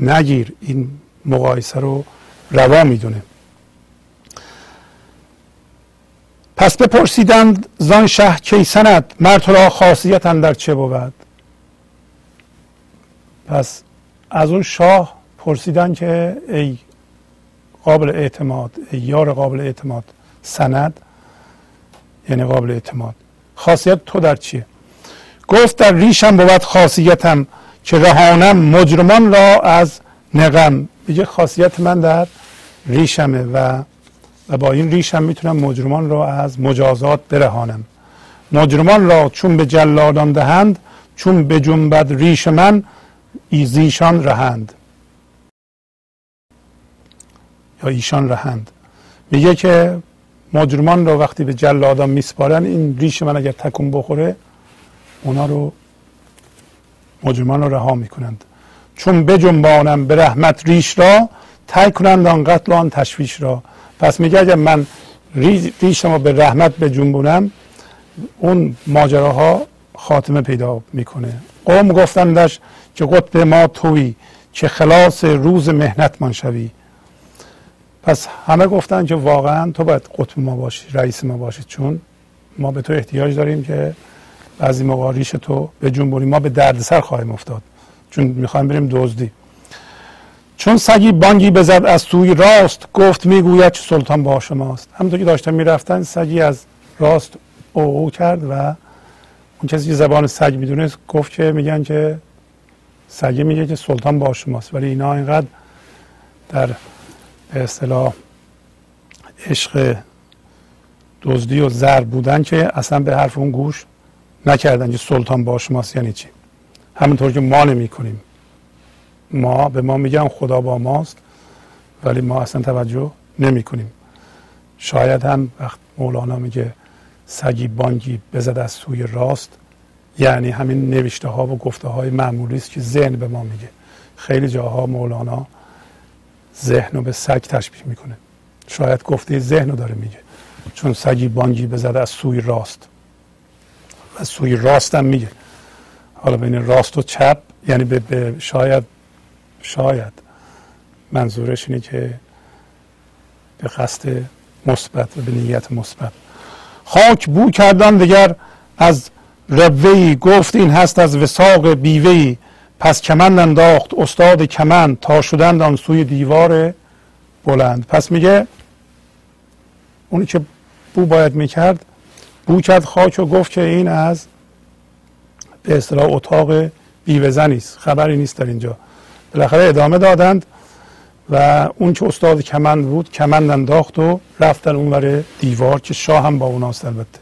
نگیر این مقایسه رو روا می‌دونه. پس بپرسیدند زان شه کی سند مرد را خاصیت در چه بود؟ پس از اون شاه پرسیدن که ای قابل اعتماد ای یار قابل اعتماد سند یعنی قابل اعتماد خاصیت تو در چیه؟ گفت در ریشم بود خاصیتم که رهانم مجرمان را از نقم میگه خاصیت من در ریشمه و و با این ریشم می‌تونم مجرمان را از مجازات برهانم. مجرمان را چون به جلادان دهند چون به جنبد ریش من ایزیشان رهند. یا ایشان رهند. میگه که مجرمان را وقتی به جلادان میسپارن این ریش من اگر تکون بخوره اونا رو مجرمان رو رها می‌کنند. چون بجنبانم به رحمت ریش را تای کنند آن قتل آن تشویش را. پس میگه اگر من ریشم رو به رحمت بجنبونم اون ماجراها خاتمه پیدا می‌کنه. قوم گفتندش که قطب ما توی که خلاص روز مهنت من شوی. پس همه گفتن که واقعا تو باید قطب ما باشی رئیس ما باشی. چون ما به تو احتیاج داریم که بعضی موقع ریش تو به جنبونی ما به دردسر خواهیم افتاد. چون می‌خوایم بریم دزدی. چون سگی بانگی بزد از سوی راست گفت می‌گوید چه سلطان با شماست. همونطور که داشتن می‌رفتن سگی از راست او, او کرد و اون کسی که زبان سگ می‌دونه گفت که میگن که سگی میگه که سلطان با شماست. ولی اینا اینقدر در اصطلاح عشق دزدی و زر بودن که اصلا به حرف اون گوش نکردن که سلطان با شماست یعنی چی؟ همونطور که ما نمی کنیم ما به ما میگن خدا با ماست ولی ما اصلا توجه نمی کنیم شاید هم وقت مولانا میگه سگی بانگی بزد از سوی راست یعنی همین نوشته ها و گفته های معمولی است که ذهن به ما میگه. خیلی جاها مولانا ذهن رو به سگ تشبیه می‌کنه. شاید گفته ذهن رو داره میگه. چون سگی بانگی بزد از سوی راست. و سوی راست هم میگه. حالا بین راست و چپ یعنی به, شاید شاید منظورش اینه که به قصد مثبت و به نیت مثبت. خاک بو کردن دیگر از ربوی گفت این هست از وساق بیوی. پس کمند انداخت استاد کمند تا شدند آن سوی دیوار بلند. پس میگه اونی که بو باید می‌کرد بو کرد خاک و گفت که این از به اصطلاح اتاق بیوه است خبری نیست در اینجا. بالاخره ادامه دادند و اون که استاد کمند بود کمند انداخت و رفتن اونور دیوار که شاه هم با اوناست البته.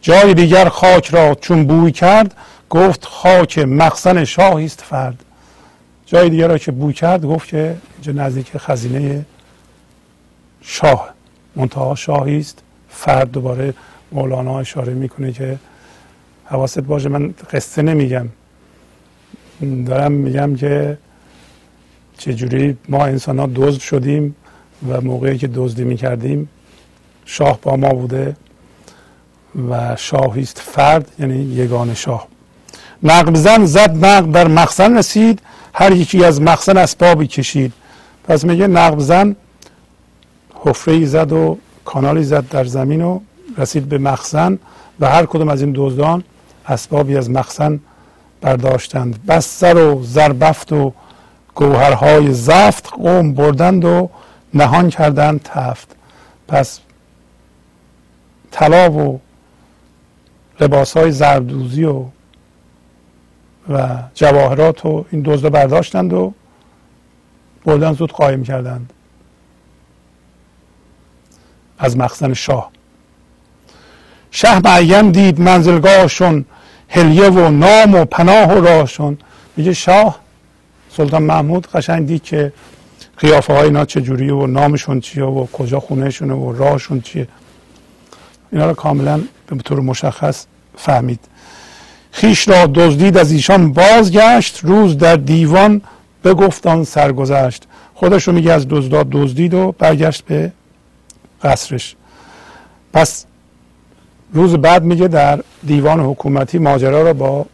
جای دیگر خاک را چون بوی کرد گفت خاک مخزن شاهی است فرد. جای دیگر را که بوی کرد گفت که اینجا نزدیک خزینه شاه. منتها شاهی است فرد دوباره مولانا اشاره می‌کنه که حواست باشه من قصه نمیگم. دارم میگم که چجوری ما انسان ها دزد شدیم و موقعی که دزدی می‌کردیم شاه با ما بوده و شاهیست فرد یعنی یگان شاه. نقب زن زد نقب در مخزن رسید هر یکی از مخزن اسبابی کشید. پس میگه نقب زن حفره زد و کانالی زد در زمین و رسید به مخزن و هر کدوم از این دزدان اسبابی از مخزن برداشتند. بستر و زربفت و گوهرهای زفت قوم بردند و نهان کردند تفت. پس طلا و لباس های زردوزی و و جواهرات و این دزده برداشتند و بردن زود قایم کردند. از مخزن شاه. شه معین دید منزلگاهشون هلیه و نام و پناه و راهشون. میگه شاه سلطان محمود قشنگ دید که قیافه های اینا چجوریه و نامشون چیه و کجا خونهشونه و راهشون چیه. اینا رو کاملا به طور مشخص فهمید. خیش را دزدید از ایشان بازگشت. روز در دیوان بگفتان سرگذشت. خودش رو میگه از دزداد دزدید و برگشت به قصرش. پس روز بعد میگه در دیوان حکومتی ماجرا را با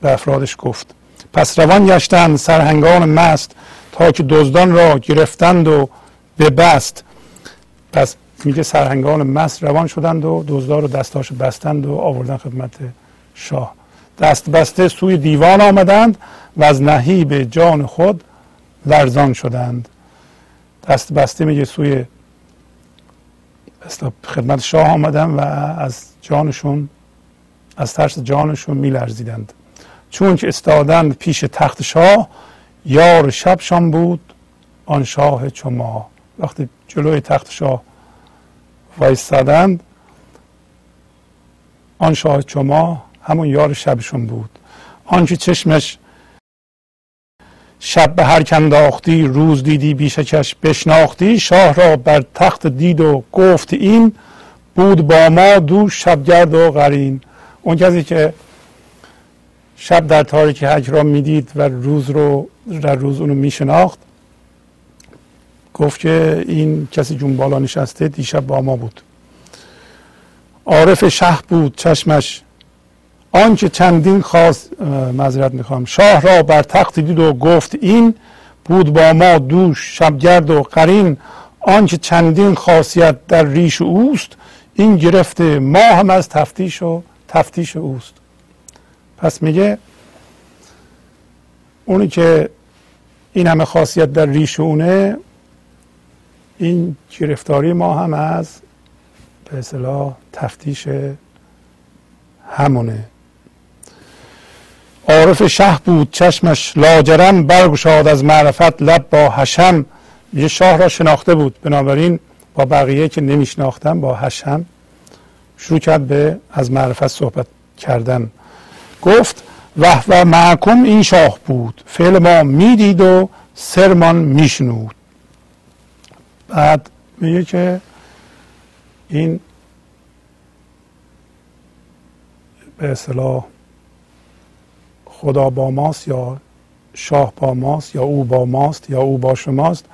به افرادش گفت. پس روان گشتند سرهنگان مست تا که دزدان را گرفتند و به بست پس میگه سرهنگان مست روان شدند و دزدان رو دستاش بستند و آوردن خدمت شاه. دست بسته سوی دیوان آمدند و از نهیب جان خود لرزان شدند. دست بسته میگه سوی خدمت شاه آمدن و از جانشون از ترس جانشون میلرزیدند. چون که استادند پیش تخت شاه یار شبشان بود آن شاه چما وقتی جلوی تخت شاه وایستادند آن شاه چما همون یار شبشون بود. آنکه چشمش شب به هر کنداختی روز دیدی بیشکش بشناختی. شاه را بر تخت دید و گفت این بود با ما دو شبگرد و قرین. اون کسی که شب در تاریکی حج را می‌دید و روز رو در روز اونو میشناخت گفت که این کسی جون بالا نشسته دیشب با ما بود. عارف شه بود چشمش آنچه چندین خواست معذرت می‌خوام. شاه را بر تخت دید و گفت این بود با ما دوش شبگرد و قرین. آنچه چندین خاصیت در ریش اوست این گرفته ما هم از تفتیش و تفتیش اوست. پس میگه اونی که این همه خاصیت در ریش اونه این گرفتاری ما هم از به اصطلاح تفتیش همونه. عارف شه بود چشمش لاجرم برگشاد از معرفت لب با حشم. یه شاه را شناخته بود بنابراین با بقیه که نمیشناختن با حشم شروع کرد به از معرفت صحبت کردن. گفت و و معکم این شاه بود. فعل ما می‌دید و سرمان میشنود. بعد میگه که این به اصطلاح خدا با ماست یا شاه با ماست یا او با ماست یا او با شماست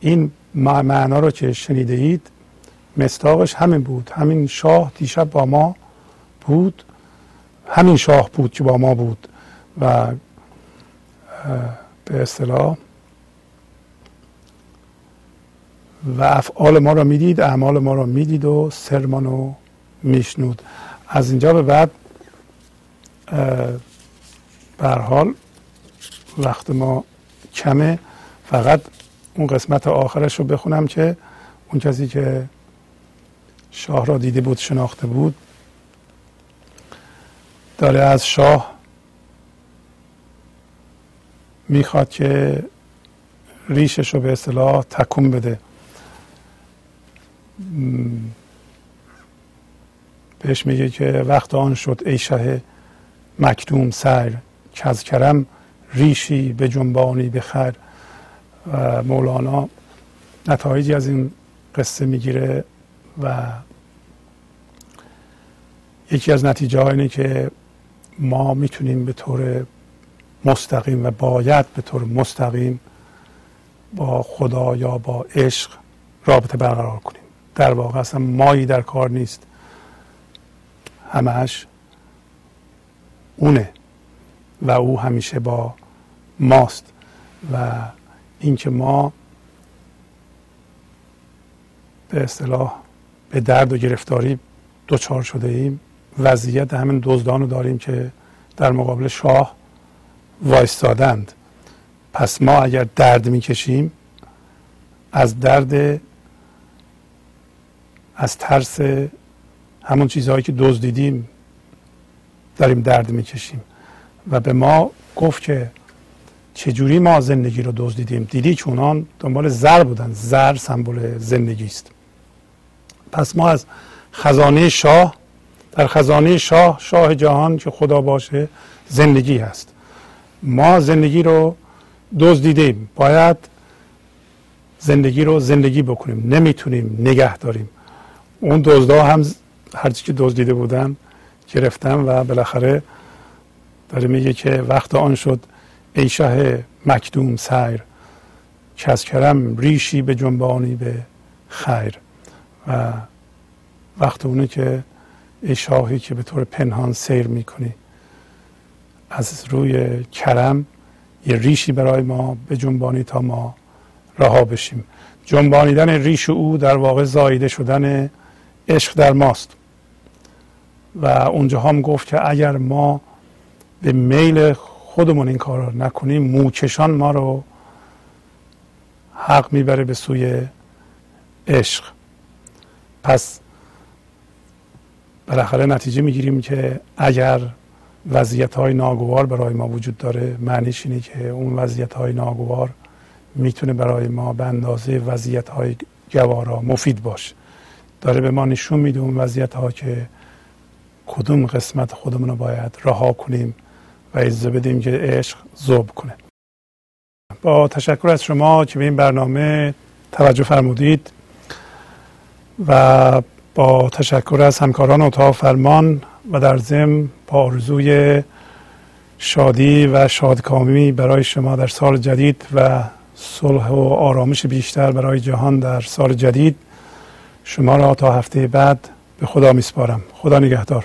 این معنا رو که شنیده اید مستاقش همین بود. همین شاه دیشب با ما بود همین شاه بود که با ما بود و به اصطلاح و افعال ما رو می‌دید اعمال ما رو می‌دید و سرمان رو میشنود. از اینجا به بعد بر حال وقت ما کمه. فقط اون قسمت آخرش رو بخونم که اون کسی که شاه را دیده بود شناخته بود داره از شاه می‌خواد که ریشش رو به اصطلاح تکون بده. بهش میگه که وقت آن شد ای شه مکتوم سر. که از کرم ریشی به جنبانی بخر و مولانا نتایجی از این قصه می‌گیره و یکی از نتیجه اینه که ما می‌تونیم به طور مستقیم و باید به طور مستقیم با خدا یا با عشق رابطه برقرار کنیم. در واقع اصلا مایی در کار نیست. همش اونه. و او همیشه با ماست و اینکه ما به اصطلاح به درد و گرفتاری دچار شده ایم وضعیت همین دزدان رو داریم که در مقابل شاه وایستادند. پس ما اگر درد می‌کشیم از درد از ترس همون چیزهایی که دزدیدیم داریم درد می‌کشیم. و به ما گفت که چجوری ما زندگی رو دزدیدیم. دیدی که اونان دنبال زر بودن. زر سمبل زندگی است. پس ما از خزانه شاه در خزانه شاه شاه جهان که خدا باشه زندگی هست. ما زندگی رو دزدیدیم. باید زندگی رو زندگی بکنیم. نمی‌تونیم نگه داریم. اون دزدا هم هرچی که دزدیده بودن گرفتن و بالاخره داره میگه که وقت آن شد ای شه مکدوم سیر که از کرم ریشی به جنبانی به خیر. و وقت اونه که ای شاهی که به طور پنهان سیر می‌کنی. از روی کرم یه ریشی برای ما به جنبانی تا ما رها بشیم. جنبانیدن ریش او در واقع زایده شدن عشق در ماست. و اونجا هم گفت که اگر ما به میل خودمون این کار رو نکنیم موکشان ما رو حق می‌بره به سوی عشق. پس بالاخره نتیجه می‌گیریم که اگر وضعیت های ناگوار برای ما وجود داره معنیش اینه که اون وضعیت های ناگوار می‌تونه برای ما به اندازه وضعیت های گوارا مفید باشه. داره به ما نشون میده اون وضعیت ها که کدوم قسمت خودمون رو باید رها کنیم. اجازه بدیم که عشق زوب کنه. با تشکر از شما که به این برنامه توجه فرمودید و با تشکر از همکاران اتاق فرمان و در ضمن با آرزوی شادی و شادکامی برای شما در سال جدید و صلح و آرامش بیشتر برای جهان در سال جدید شما را تا هفته بعد به خدا میسپارم. خدا نگهدار.